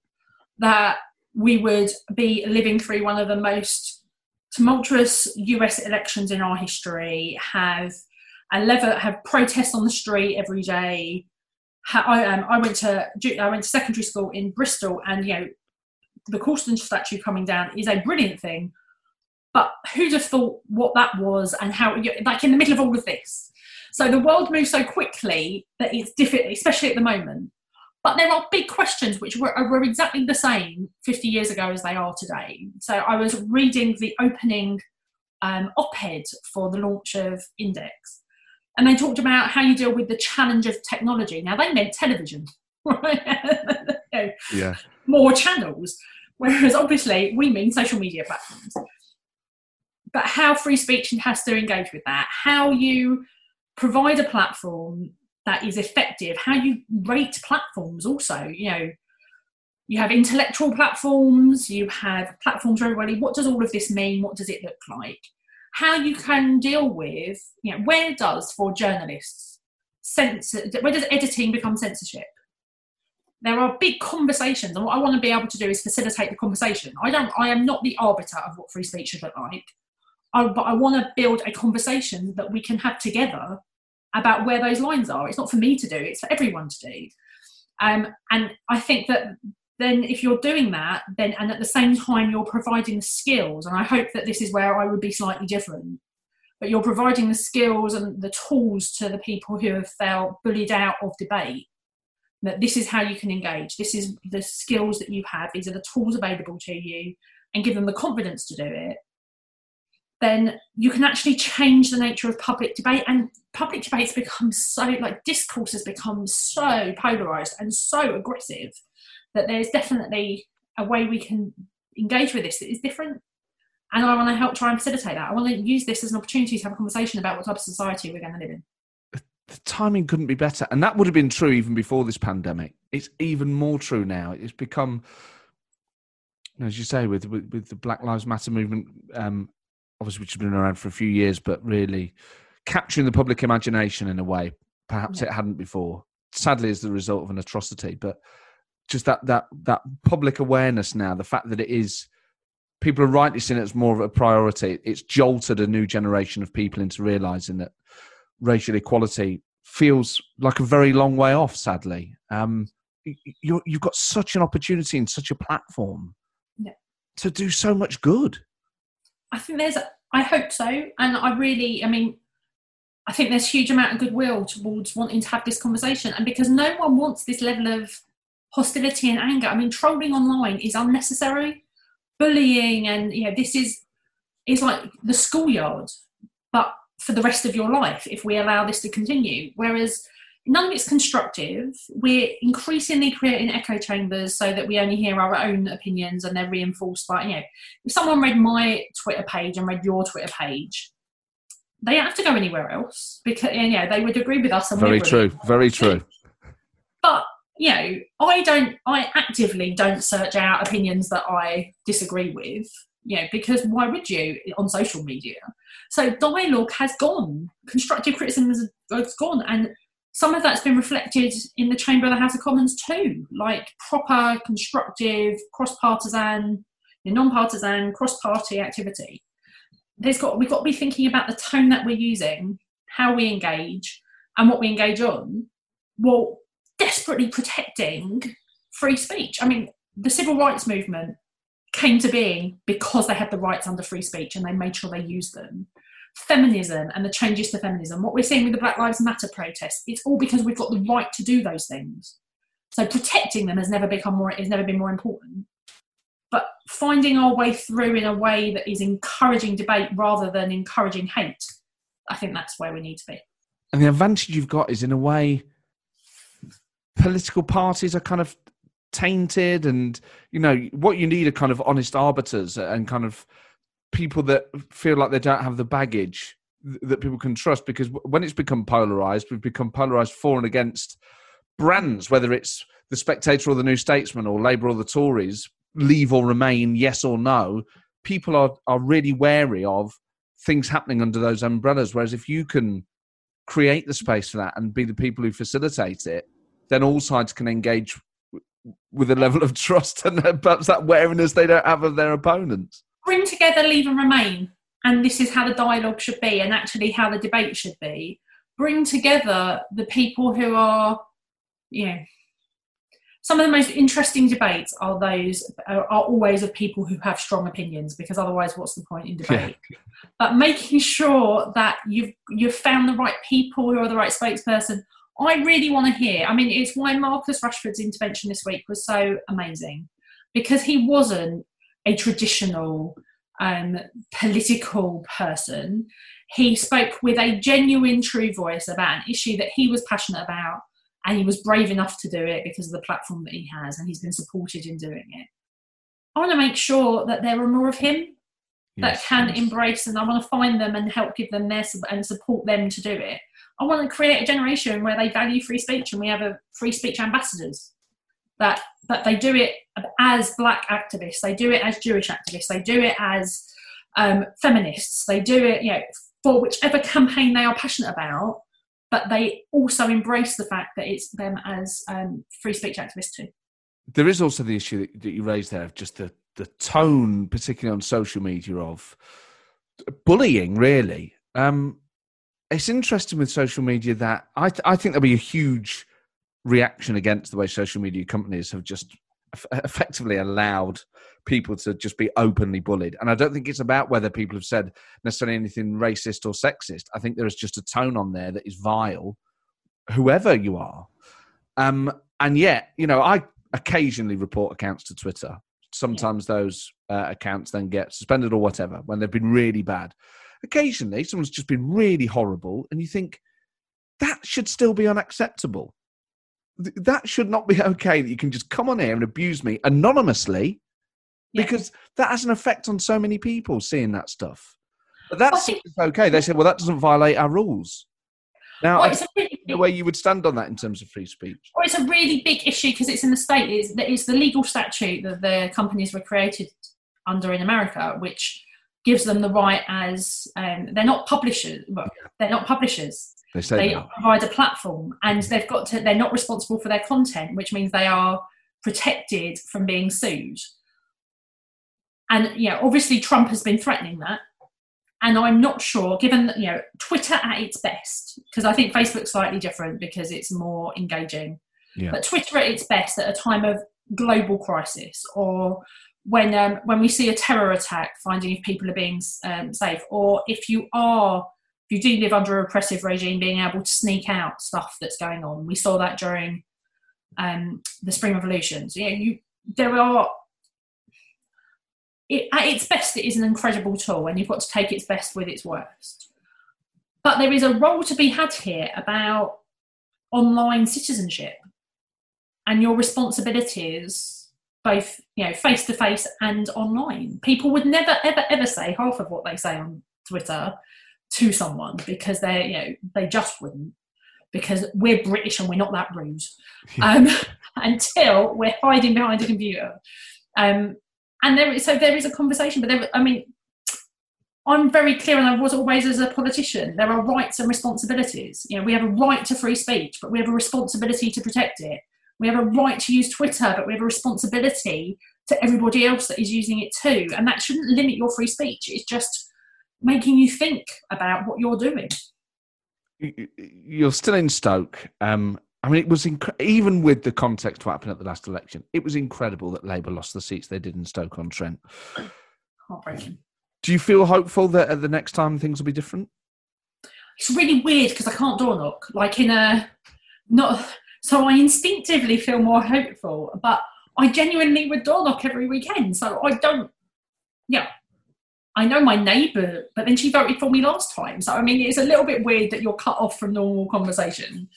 that we would be living through one of the most tumultuous US elections in our history, have a have protests on the street every day, I, um, I went to I went to secondary school in Bristol, and you know the Colston statue coming down is a brilliant thing. But who'd have thought what that was, and how like in the middle of all of this? So the world moves so quickly that it's difficult, especially at the moment. But there are big questions which were, were exactly the same 50 years ago as they are today. So I was reading the opening um, op-ed for the launch of Index, and they talked about how you deal with the challenge of technology. Now they meant television, *laughs* right? *laughs* yeah. More channels, whereas obviously we mean social media platforms. But how free speech has to engage with that, how you provide a platform that is effective, how you rate platforms also, you know, you have intellectual platforms, you have platforms for everybody. What does all of this mean? What does it look like? how you can deal with, you know, where does for journalists, censor, where does editing become censorship? There are big conversations, and what I want to be able to do is facilitate the conversation. I don't, I am not the arbiter of what free speech should look like. I, but I want to build a conversation that we can have together about where those lines are. It's not for me to do; it's for everyone to do. Um, and I think that then if you're doing that, then and at the same time you're providing the skills, and I hope that this is where I would be slightly different. But you're providing the skills and the tools to the people who have felt bullied out of debate. That this is how you can engage. This is the skills that you have. These are the tools available to you, and give them the confidence to do it. Then you can actually change the nature of public debate, and public debates become so like discourse has become so polarized and so aggressive that there's definitely a way we can engage with this that is different. And I want to help try and facilitate that. I want to use this as an opportunity to have a conversation about what type of society we're going to live in. The timing couldn't be better. And that would have been true even before this pandemic. It's even more true now. It's become, as you say, with, with, with the Black Lives Matter movement, um, obviously, which has been around for a few years, but really capturing the public imagination in a way perhaps yeah. it hadn't before. Sadly, as the result of an atrocity. But just that that that public awareness now, the fact that it is people are rightly seeing it as more of a priority. It's jolted a new generation of people into realizing that racial equality feels like a very long way off. Sadly, um, you have got such an opportunity and such a platform yeah. to do so much good. I think there's. I hope so, and I really. I mean, I think there's huge amount of goodwill towards wanting to have this conversation, and because no one wants this level of hostility and anger. I mean, trolling online is unnecessary. Bullying and you know this is is like the schoolyard, but for the rest of your life if we allow this to continue. Whereas none of it's constructive. We're increasingly creating echo chambers so that we only hear our own opinions and they're reinforced by, you know, if someone read my Twitter page and read your Twitter page, they don't have to go anywhere else because, you know, they would agree with us. very true. Very true. But you know, I don't, I actively don't search out opinions that I disagree with, you know, because why would you on social media? So dialogue has gone, constructive criticism has gone, and some of that's been reflected in the chamber of the House of Commons too, like proper, constructive, cross-partisan, non-partisan, cross-party activity. There's got we've got to be thinking about the tone that we're using, how we engage, and what we engage on. Well, desperately protecting free speech. I mean, the civil rights movement came to being because they had the rights under free speech and they made sure they used them. Feminism and the changes to feminism, what we're seeing with the Black Lives Matter protests, it's all because we've got the right to do those things. So protecting them has never become more has never been more important. But finding our way through in a way that is encouraging debate rather than encouraging hate, I think that's where we need to be. And the advantage you've got is in a way political parties are kind of tainted and you know what you need are kind of honest arbiters and kind of people that feel like they don't have the baggage that people can trust because when it's become polarized we've become polarized for and against brands whether it's the spectator or the new statesman or labour or the tories leave or remain yes or no people are are really wary of things happening under those umbrellas whereas if you can create the space for that and be the people who facilitate it then all sides can engage with a level of *laughs* trust and uh, perhaps that wariness they don't have of their opponents. Bring together, leave and remain. And this is how the dialogue should be, and actually how the debate should be. Bring together the people who are, you know, some of the most interesting debates are those are, always of people who have strong opinions because otherwise what's the point in debate yeah. but making sure that you've you've found the right people who are the right spokesperson I really want to hear. I mean, it's why Marcus Rashford's intervention this week was so amazing because he wasn't a traditional um, political person. He spoke with a genuine, true voice about an issue that he was passionate about, and he was brave enough to do it because of the platform that he has, and he's been supported in doing it. I want to make sure that there are more of him yes, that can yes. embrace, and I want to find them and help give them their and support them to do it. I want to create a generation where they value free speech and we have a free speech ambassadors. That that they do it as black activists, they do it as Jewish activists, they do it as um, feminists, they do it, you know, for whichever campaign they are passionate about, but they also embrace the fact that it's them as um, free speech activists too. There is also the issue that, that you raised there of just the, the tone, particularly on social media, of bullying, really. Um, it's interesting with social media that I, th- I think there'll be a huge reaction against the way social media companies have just effectively allowed people to just be openly bullied. And I don't think it's about whether people have said necessarily anything racist or sexist. I think there is just a tone on there that is vile, whoever you are. Um, and yet, you know, I occasionally report accounts to Twitter. Sometimes yeah. those uh, accounts then get suspended or whatever when they've been really bad. Occasionally, someone's just been really horrible, and you think that should still be unacceptable. That should not be *laughs* okay that you can just come on here and abuse me anonymously because that has an effect on so many people seeing that stuff. But that's well, okay. They said, well, that doesn't violate our rules. Now, well, really the way you would stand on that in terms of free speech. Well, it's a really big issue because it's in the state. It's, it's the legal statute that the companies were created under in America, which gives them the right as um, they're not publishers. Well, they're not publishers. They, they provide a platform, and they've got to. They're not responsible for their content, which means they are protected from being sued. And yeah, obviously Trump has been threatening that. And I'm not sure, given that, you know, Twitter at its best, because I think Facebook's slightly different because it's more engaging. Yeah. But Twitter at its best at a time of global crisis or when um, when we see a terror attack, finding if people are being um, safe, or if you are, if you do live under a repressive regime, being able to sneak out stuff that's going on. We saw that during um, the Spring Revolutions. Yeah, you there are it, at its best, it is an incredible tool, and you've got to take its best with its worst. But there is a role to be had here about online citizenship and your responsibilities, both you know, face to face and online. People would never, ever, ever say half of what they say on Twitter to someone because they, you know, they just wouldn't. Because we're British and we're not that rude um, *laughs* until we're hiding behind a computer. Um, and there so there is a conversation but there i mean i'm very clear and i was always as a politician there are rights and responsibilities you know we have a right to free speech but we have a responsibility to protect it we have a right to use twitter but we have a responsibility to everybody else that is using it too and that shouldn't limit your free speech it's just making you think about what you're doing you're still in stoke um, I mean, it was inc- even with the context what happened at the last election, it was incredible that Labour lost the seats they did in Stoke on Trent. Heartbreaking. Do you feel hopeful that at the next time things will be different? It's really weird because I can't door knock. Like in a not, so I instinctively feel more hopeful, but I genuinely would door knock every weekend. So I don't. Yeah, I know my neighbour, but then she voted for me last time. So I mean, it's a little bit weird that you're cut off from normal conversation.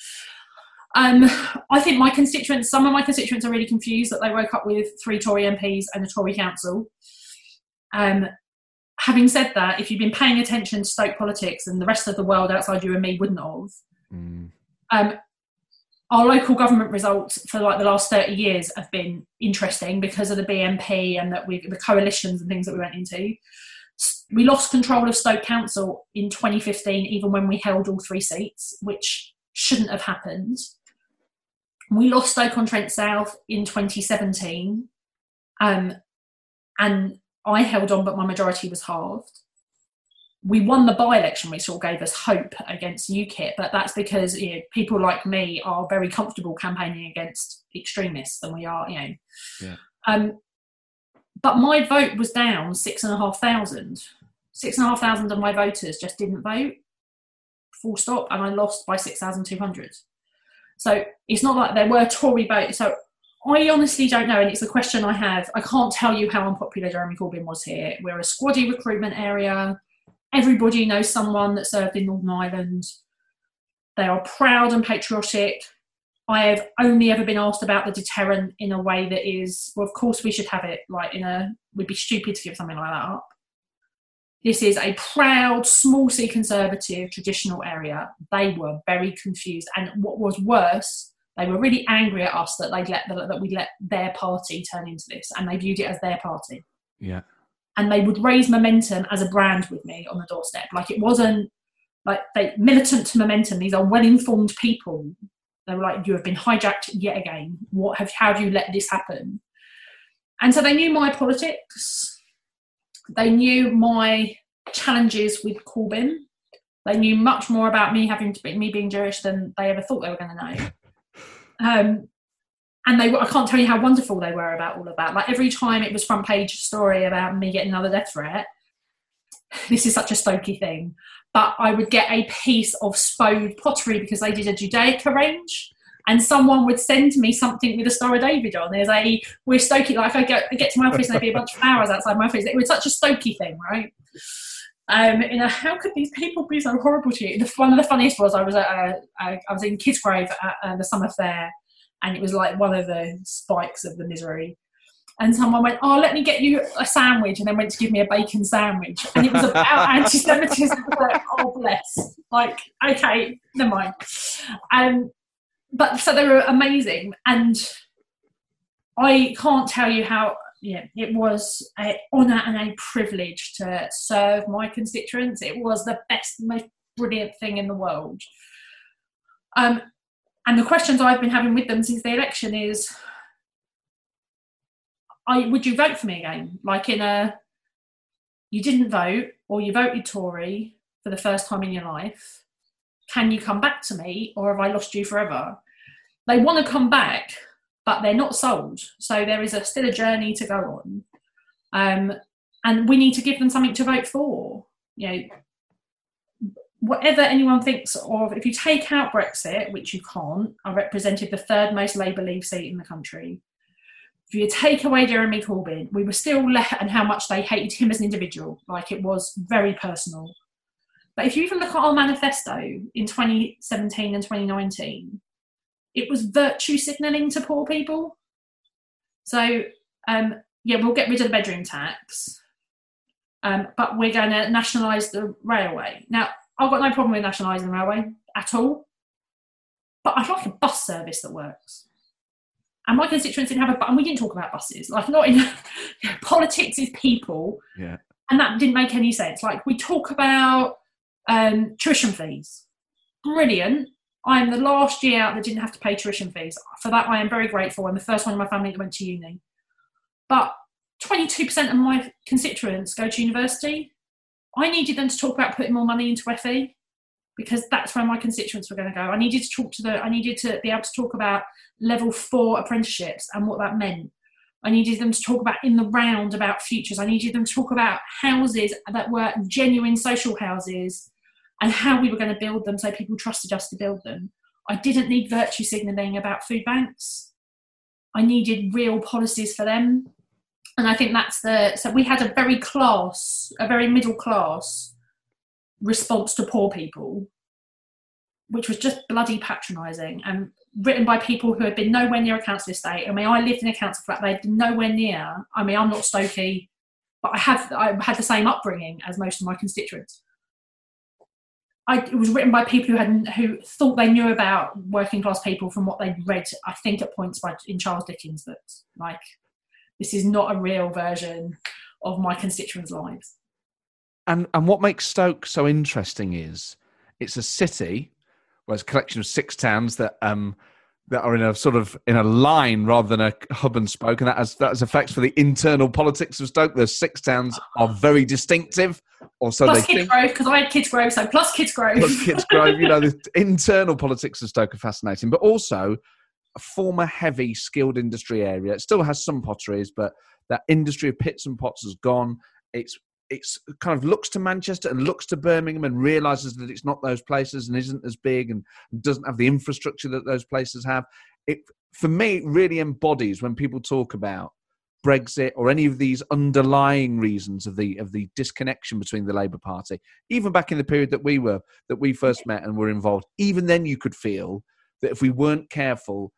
Um, I think my constituents, some of my constituents are really confused that they woke up with three Tory MPs and a Tory council. Um, having said that, if you've been paying attention to Stoke politics and the rest of the world outside you and me wouldn't have, mm. um, our local government results for like the last 30 years have been interesting because of the BNP and that we the coalitions and things that we went into. We lost control of Stoke Council in 2015, even when we held all three seats, which shouldn't have happened. We lost Stoke-on-Trent South in 2017, um, and I held on, but my majority was halved. We won the by-election, which sort of gave us hope against UKIP, but that's because you know, people like me are very comfortable campaigning against extremists, than we are, you know. Yeah. Um, but my vote was down six and a half thousand. Six and a half thousand of my voters just didn't vote. Full stop, and I lost by six thousand two hundred. So it's not like there were Tory votes. So I honestly don't know, and it's a question I have. I can't tell you how unpopular Jeremy Corbyn was here. We're a squaddy recruitment area. Everybody knows someone that served in Northern Ireland. They are proud and patriotic. I have only ever been asked about the deterrent in a way that is, well, of course we should have it. Like in a, we'd be stupid to give something like that up. This is a proud, small c conservative traditional area. They were very confused. And what was worse, they were really angry at us that they let that we let their party turn into this, and they viewed it as their party. Yeah. And they would raise momentum as a brand with me on the doorstep. Like it wasn't like they militant to momentum. These are well-informed people. They were like, "You have been hijacked yet again. What have how have you let this happen?" And so they knew my politics they knew my challenges with Corbyn. They knew much more about me having to be, me being Jewish than they ever thought they were going to know. *laughs* Um, and they, I can't tell you how wonderful they were about all of that. Like every time it was front page story about me getting another death threat. This is such a Stokey thing, but I would get a piece of spode pottery because they did a Judaica range and someone would send me something with a Star of David on. There's a we're Stokey like I get I get to my office and there'd be a bunch of flowers outside my office. It was such a Stokey thing, right? Um, you know, how could these people be so horrible to you? The, one of the funniest was I was at a, I, I was in Kidsgrove at uh, the summer fair, and it was like one of the spikes of the misery. And someone went, "Oh, let me get you a sandwich," and then went to give me a bacon sandwich, and it was about *laughs* anti-Semitism. like, oh bless, like okay, never mind. Um, but so they were amazing, and I can't tell you how yeah, it was an honour and a privilege to serve my constituents. It was the best, most brilliant thing in the world. Um, and the questions I've been having with them since the election is, I, would you vote for me again? Like in a, you didn't vote or you voted Tory for the first time in your life can you come back to me or have I lost you forever? They want to come back, but they're not sold. So there is a, still a journey to go on. Um, and we need to give them something to vote for. You know, whatever anyone thinks of, if you take out Brexit, which you can't, I represented the third most Labour Leave seat in the country. If you take away Jeremy Corbyn, we were still left, and how much they hated him as an individual, like it was very personal. But if you even look at our manifesto in 2017 and 2019, it was virtue signalling to poor people. So, um, yeah, we'll get rid of the bedroom tax, um, but we're going to nationalise the railway. Now, I've got no problem with nationalising the railway at all, but I'd like a bus service that works. And my constituents didn't have a, and we didn't talk about buses. Like, not in *laughs* politics is people, yeah. and that didn't make any sense. Like, we talk about um, tuition fees. Brilliant. I am the last year out that didn't have to pay tuition fees. For that, I am very grateful. I'm the first one in my family that went to uni. But 22% of my constituents go to university. I needed them to talk about putting more money into FE because that's where my constituents were going to go. I needed to talk to the, I needed to be able to talk about level four apprenticeships and what that meant. I needed them to talk about in the round about futures. I needed them to talk about houses that were genuine social houses and how we were going to build them so people trusted us to build them. I didn't need virtue signalling about food banks. I needed real policies for them. And I think that's the so we had a very class, a very middle class response to poor people, which was just bloody patronising and written by people who had been nowhere near a council estate. I mean, I lived in a council flat, they'd been nowhere near. I mean, I'm not Stokey, but I have I had the same upbringing as most of my constituents. I, it was written by people who had who thought they knew about working class people from what they'd read. I think at points by in Charles Dickens books. Like this is not a real version of my constituents' lives. And and what makes Stoke so interesting is it's a city, well, it's a collection of six towns that um that are in a sort of in a line rather than a hub and spoke, and that has that has effects for the internal politics of Stoke. The six towns are very distinctive, or so plus they Kids think. Grove because I had Kidsgrove, so plus Kidsgrove. Plus Kidsgrove, you know, the internal politics of Stoke are fascinating, but also a former heavy skilled industry area. It still has some potteries, but that industry of pits and pots has gone. It's it's kind of looks to Manchester and looks to Birmingham and realizes that it's not those places and isn't as big and doesn't have the infrastructure that those places have. It for me it really embodies when people talk about Brexit or any of these underlying reasons of the of the disconnection between the Labour Party. Even back in the period that we were that we first met and were involved, even then you could feel that if we weren't careful,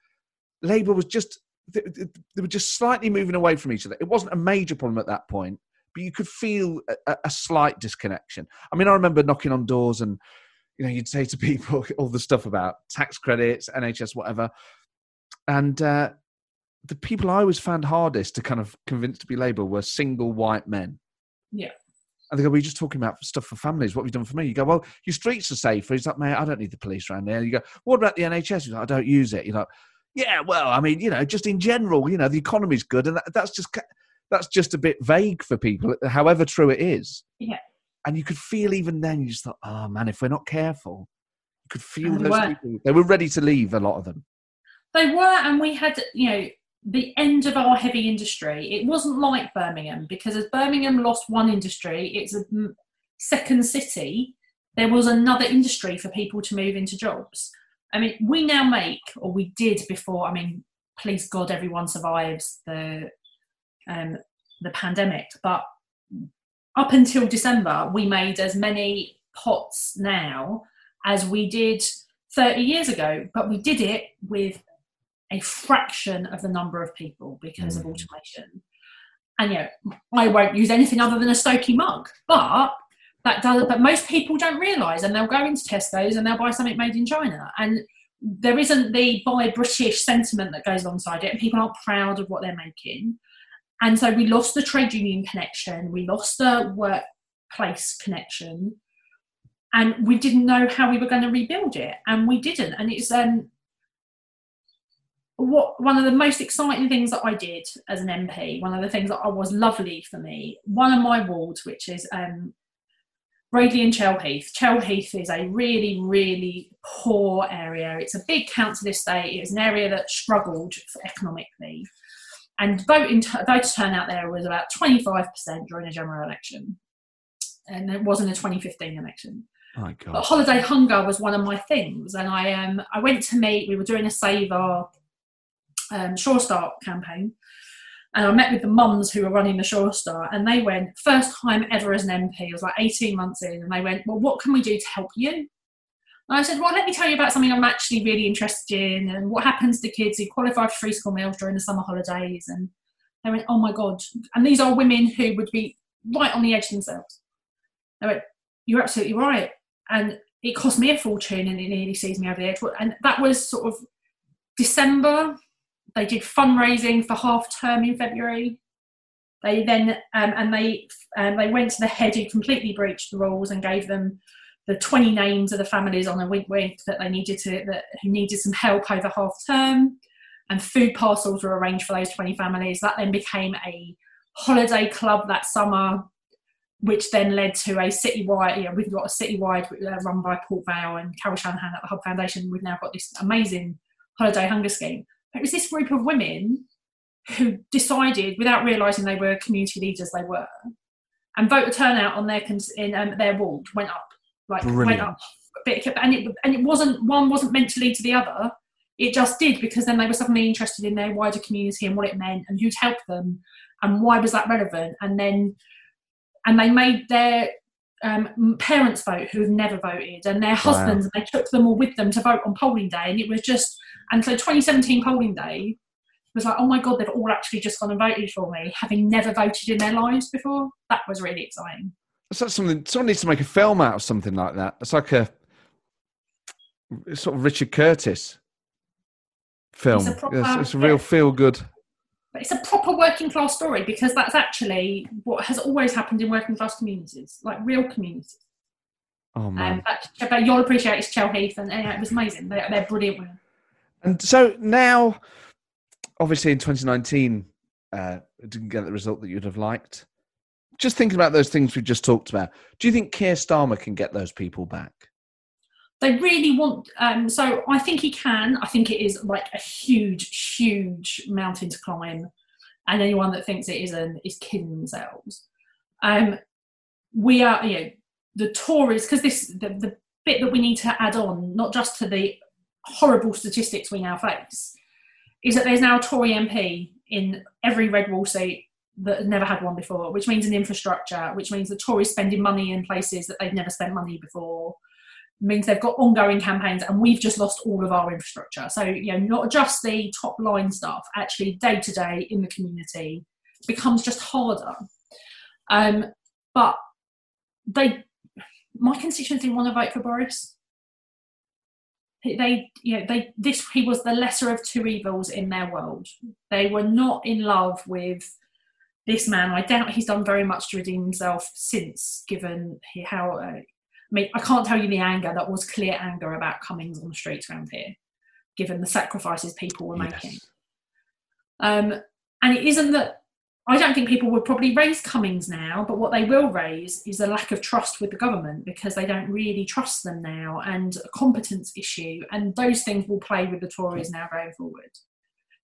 Labour was just they, were just slightly moving away from each other. It wasn't a major problem at that point, but you could feel a, a, slight disconnection. I mean, I remember knocking on doors and you know you'd say to *laughs* people all the stuff about tax credits, NHS, whatever, and uh, the people I always found hardest to kind of convince to be Labour were single white men. Yeah. And they go, "We're just talking about stuff for families. What have you done for me?" You go, "Well, your streets are safer." He's like, "Mate, I don't need the police around there." You go, "What about the NHS?" He's like, "I don't use it." You're like, "Yeah, well, I mean, you know, just in general, you know, the economy's good, and that, that's just that's just a bit vague for people, however true it is. Yeah. and you could feel even then, you just thought, oh man, if we're not careful, you could feel And those were. people. They were ready to leave, a lot of them. They were, and we had, you know, the end of our heavy industry. It wasn't like Birmingham because as Birmingham lost one industry, it's a second city. There was another industry for people to move into jobs. I mean, we now make, or we did before. I mean, please God, everyone survives the um, the pandemic. But up until December, we made as many pots now as we did 30 years ago. But we did it with a fraction of the number of people because of Mm. automation. And you know, I won't use anything other than a Stokey mug, but that does. But most people don't realise, and they'll go into Tesco's and they'll buy something made in China, and there isn't the buy British sentiment that goes alongside it, and people aren't proud of what they're making. And so we lost the trade union connection, we lost the workplace connection, and we didn't know how we were going to rebuild it, and we didn't. And it's um, what one of the most exciting things that I did as an MP, one of the things that was lovely for me, one of my wards, which is um, Bradley and Chell Heath. Chelheath is a really, really poor area. It's a big council estate. It's an area that struggled economically. And voting voter turnout there was about 25% during a general election. And it wasn't a 2015 election. My But holiday hunger was one of my things, and I um I went to meet. We were doing a Save Our um, Sure Start campaign, and I met with the mums who were running the Sure Start, and they went first time ever as an MP. It was like eighteen months in, and they went, "Well, what can we do to help you?" And I said, "Well, let me tell you about something I'm actually really interested in, and what happens to kids who qualify for free school meals during the summer holidays." And they went, "Oh my god!" And these are women who would be right on the edge themselves. They went, "You're absolutely right." and it cost me a fortune and it nearly sees me over the edge. And that was sort of December. They did fundraising for half term in February. They then um, and they um, they went to the head who completely breached the rules and gave them the 20 names of the families on a wink wink that they needed to that who needed some help over half term and food parcels were arranged for those 20 families that then became a holiday club that summer which then led to a citywide, you know, we've got a citywide uh, run by Port Vale and Carol Shanahan at the Hubb Foundation. We've now got this amazing holiday hunger scheme. It was this group of women who decided, without realising they were community leaders, they were, and voter turnout on their cons- in um, their ward went up, like went up. a bit. And it and it wasn't one wasn't meant to lead to the other. It just did because then they were suddenly interested in their wider community and what it meant and who'd help them and why was that relevant. And then and they made their um, parents vote who have never voted and their husbands and they took them all with them to vote on polling day and it was just and so 2017 polling day was like oh my god they've all actually just gone and voted for me having never voted in their lives before that was really exciting It's like something. Someone needs to make a film out of something like that. It's like a sort of Richard Curtis film. It's a It's, proper- it's a real yeah. feel good. but it's a proper working class story because that's actually what has always happened in working class communities like real communities Oh man. um, but, but you'll appreciate it's Chell Heath and, and it was amazing they're, they're brilliant women And so now, obviously, in 2019, uh, didn't get the result that you'd have liked. Just thinking about those things we've just talked about, do you think Keir Starmer can get those people back? they really want um so i think he can i think it is like a huge huge mountain to climb and anyone that thinks it isn't is kidding themselves um we are you know the tories because this the, the bit that we need to add on not just to the horrible statistics we now face is that there's now a tory mp in every red wall seat that never had one before which means an infrastructure which means the tories spending money in places that they've never spent money before means they've got ongoing campaigns and we've just lost all of our infrastructure. So you know not just the top line stuff actually day to day in the community becomes just harder. Um but they my constituents didn't want to vote for boris they you know they this he was the lesser of two evils in their world. They were not in love with this man. I doubt he's done very much to redeem himself since given he, how uh, I mean, I can't tell you the anger that was clear anger about Cummings on the streets around here, given the sacrifices people were making. Um, and it isn't that I don't think people would probably raise Cummings now, but what they will raise is a lack of trust with the government because they don't really trust them now and a competence issue. And those things will play with the Tories now going forward.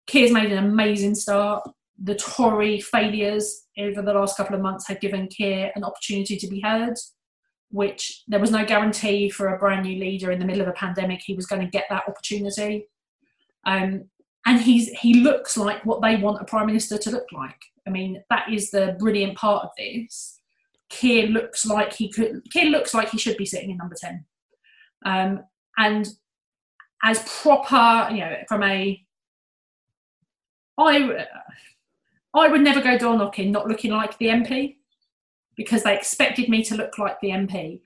Keir's made an amazing start. The Tory failures over the last couple of months have given Keir an opportunity to be heard, which there was no guarantee for a brand new leader in the middle of a pandemic he was going to get that opportunity. Um, and he's he looks like what they want a prime minister to look like. I mean, that is the brilliant part of this. Keir looks like he could. Keir looks like he should be sitting in number ten, um, and as proper, you know, from a, I, I would never go door knocking not looking like the MP, because they expected me to look like the MP.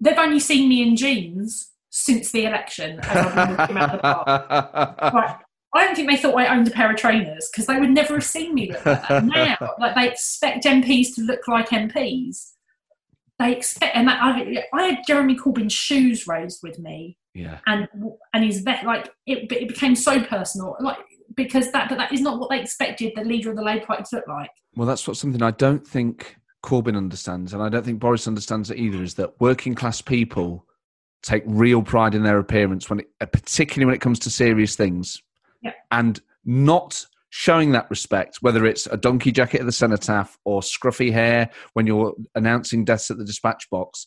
They've only seen me in jeans since the election as I've been around the park. *laughs* Right. I don't think they thought I owned a pair of trainers because they would never have seen me look like that. *laughs* now, like they expect MPs to look like MPs. They expect, and I, I had Jeremy Corbyn's shoes raised with me, Yeah. and and his vet, like it, it became so personal, like because that, but that is not what they expected the leader of the Labour Party to look like. Well, that's what something I don't think Corbyn understands, and I don't think Boris understands it either. Is that working class people take real pride in their appearance when, it, particularly when it comes to serious things, Yeah. and not showing that respect, whether it's a donkey jacket at the cenotaph or scruffy hair when you're announcing deaths at the dispatch box,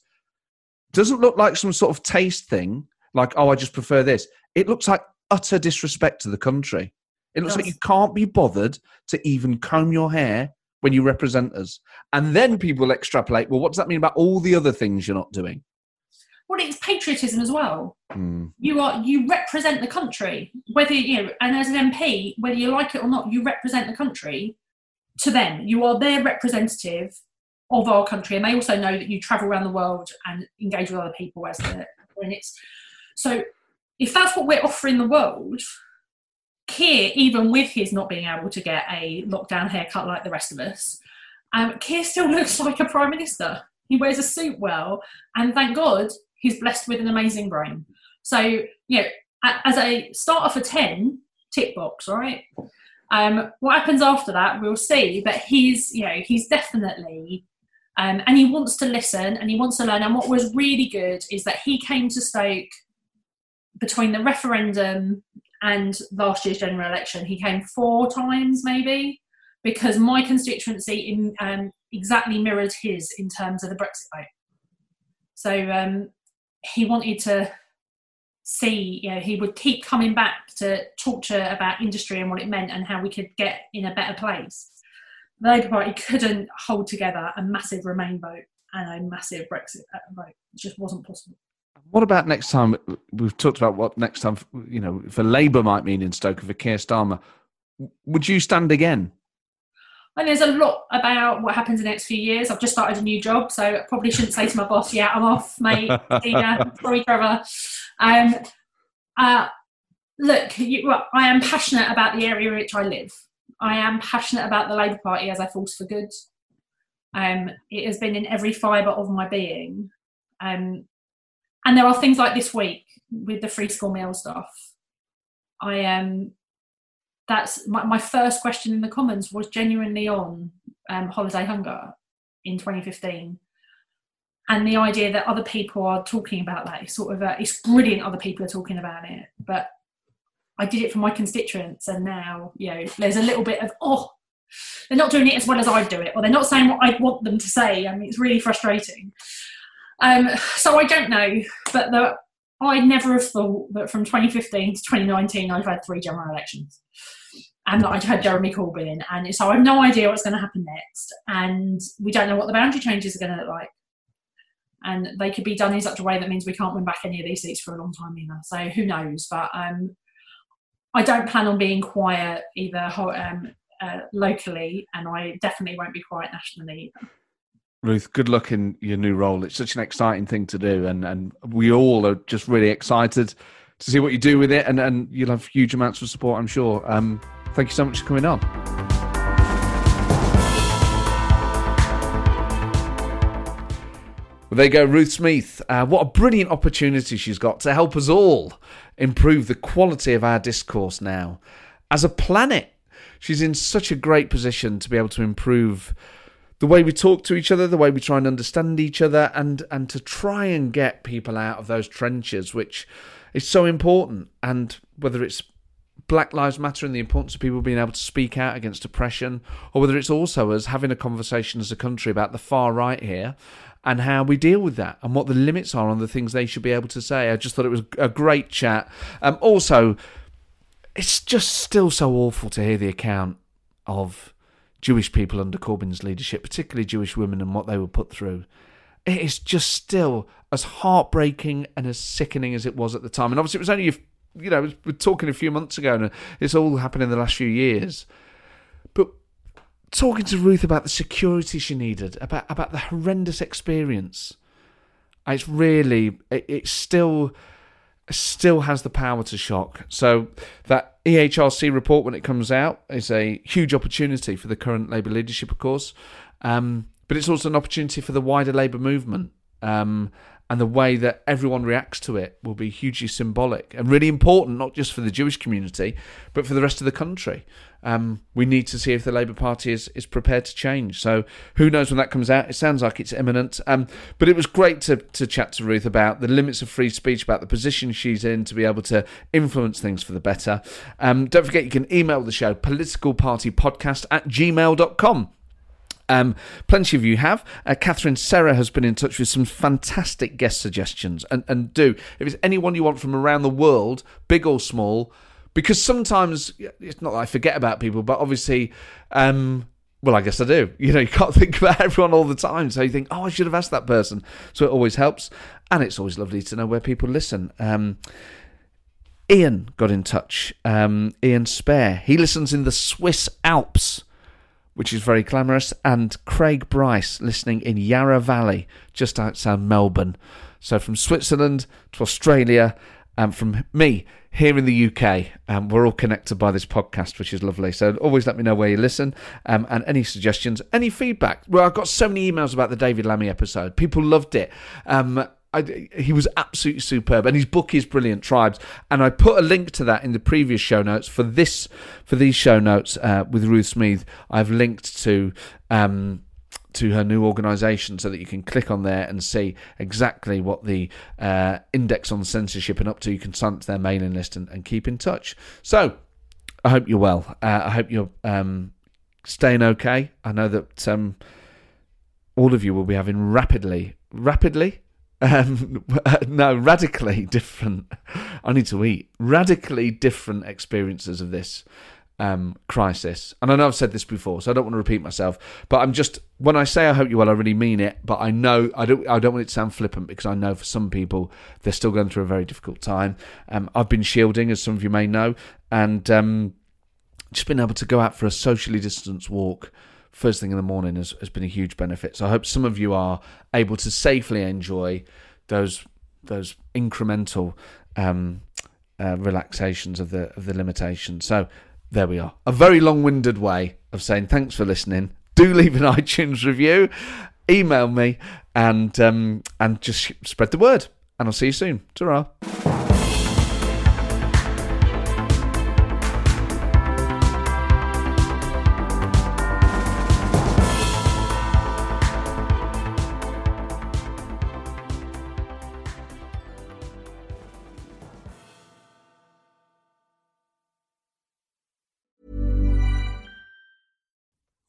doesn't look like some sort of taste thing. Like, oh, I just prefer this. It looks like utter disrespect to the country. It looks like you can't be bothered to even comb your hair when you represent us. And then people extrapolate, well, what does that mean about all the other things you're not doing? Well, it's patriotism as well. Hmm. you are you represent the country whether you know and as an mp whether you like it or not you represent the country to them you are their representative of our country and they also know that you travel around the world and engage with other people as the and it's so if that's what we're offering the world Keir, even with his not being able to get a lockdown haircut like the rest of us, um, Keir still *laughs* looks like a prime minister. He wears a suit well, and thank God he's blessed with an amazing brain. So, you know, as a starter for 10, tick box, right? Um, what happens after that, we'll see. But he's, you know, he's definitely, um, and he wants to listen and he wants to learn. And what was really good is that he came to Stoke between the referendum and last year's general election. He came four times, maybe, because my constituency in, um, exactly mirrored his in terms of the Brexit vote. So um, he wanted to see, you know, he would keep coming back to talk to about industry and what it meant and how we could get in a better place. The Labour Party *laughs* couldn't hold together a massive Remain vote and a massive Brexit uh, vote. It just wasn't possible. What about next time? We've talked about what next time, you know, for Labour might mean in Stoke for Keir Starmer. Would you stand again? And there's a lot about what happens in the next few years. I've just started a new job, so I probably shouldn't say to my boss, "Yeah, I'm off, mate." *laughs* Sorry, Trevor. Um, uh, look, you, well, I am passionate about the area in which I live. I am passionate about the Labour Party as a force for good. Um, it has been in every fibre of my being. Um, and there are things like this week with the free school meal stuff. I am. That's my, my first question in the Commons was genuinely on um, holiday hunger in 2015. And the idea that other people are talking about that is sort of a, it's brilliant. Other people are talking about it, but I did it for my constituents, and now you know there's a little bit of oh, they're not doing it as well as I do it, or they're not saying what I want them to say. I mean, it's really frustrating. Um, so I don't know, but the, I never have thought that from 2015 to 2019 I've had three general elections and that I'd had Jeremy Corbyn, and so I have no idea what's going to happen next, and we don't know what the boundary changes are going to look like, and they could be done in such a way that means we can't win back any of these seats for a long time either. So who knows? But um, I don't plan on being quiet either um, uh, locally, and I definitely won't be quiet nationally either. Ruth, good luck in your new role. It's such an exciting thing to do, and, and we all are just really excited to see what you do with it, and, and you'll have huge amounts of support, I'm sure. Um, thank you so much for coming on. Well, there you go, Ruth Smeeth. Uh, what a brilliant opportunity she's got to help us all improve the quality of our discourse now. As a planet, she's in such a great position to be able to improve the way we talk to each other, the way we try and understand each other, and and to try and get people out of those trenches, which is so important. And whether it's Black Lives Matter and the importance of people being able to speak out against oppression, or whether it's also us having a conversation as a country about the far right here and how we deal with that and what the limits are on the things they should be able to say. I just thought it was a great chat. Um, also, it's just still so awful to hear the account of Jewish people under Corbyn's leadership, particularly Jewish women and what they were put through. It is just still as heartbreaking and as sickening as it was at the time. And obviously, it was only, you know, we're talking a few months ago, and it's all happened in the last few years. But talking to Ruth about the security she needed, about about the horrendous experience, it's really, it, it's still still has the power to shock. So that EHRC report, when it comes out, is a huge opportunity for the current Labour leadership, of course, um, but it's also an opportunity for the wider Labour movement. Um, and the way that everyone reacts to it will be hugely symbolic and really important, not just for the Jewish community, but for the rest of the country. Um, we need to see if the Labour Party is, is prepared to change. So who knows when that comes out? It sounds like it's imminent. Um, but it was great to, to chat to Ruth about the limits of free speech, about the position she's in to be able to influence things for the better. Um, don't forget you can email the show, politicalpartypodcast at gmail.com. Um, plenty of you have. Uh, Catherine Serra has been in touch with some fantastic guest suggestions. And, and do, if it's anyone you want from around the world, big or small, because sometimes it's not that I forget about people, but obviously, um, well, I guess I do. *laughs* You know, you can't think about everyone all the time. So you think, oh, I should have asked that person. So it always helps. And it's always lovely to know where people listen. Um, Ian got in touch. Um, Ian Spare. He listens in the Swiss Alps which is very glamorous, and Craig Bryce listening in Yarra Valley, just outside Melbourne. So from Switzerland to Australia, and from me here in the UK, um, we're all connected by this podcast, which is lovely. So always let me know where you listen um, and any suggestions, any feedback. Well, I've got so many emails about the David Lammy episode. People loved it. Um, I, he was absolutely superb, and his book is brilliant. Tribes, and I put a link to that in the previous show notes for this for these show notes uh, with Ruth Smeeth. I've linked to. Um, to her new organisation so that you can click on there and see exactly what the uh, index on censorship and up to. You can sign up to their mailing list and, and keep in touch. So, I hope you're well. Uh, I hope you're um, staying okay. I know that um, all of you will be having rapidly, rapidly um, *laughs* no, radically different. I need to eat. Radically different experiences of this um, crisis. And I know I've said this before, so I don't want to repeat myself. But I'm just when I say I hope you well, I really mean it. But I know I don't. I don't want it to sound flippant because I know for some people they're still going through a very difficult time. Um, I've been shielding, as some of you may know, and um, just been able to go out for a socially distanced walk first thing in the morning has, has been a huge benefit. So I hope some of you are able to safely enjoy those those incremental um, uh, relaxations of the of the limitation. So there we are. A very long-winded way of saying thanks for listening. Do leave an *laughs* iTunes review, email me, and um, and just spread the word. And I'll see you soon. ta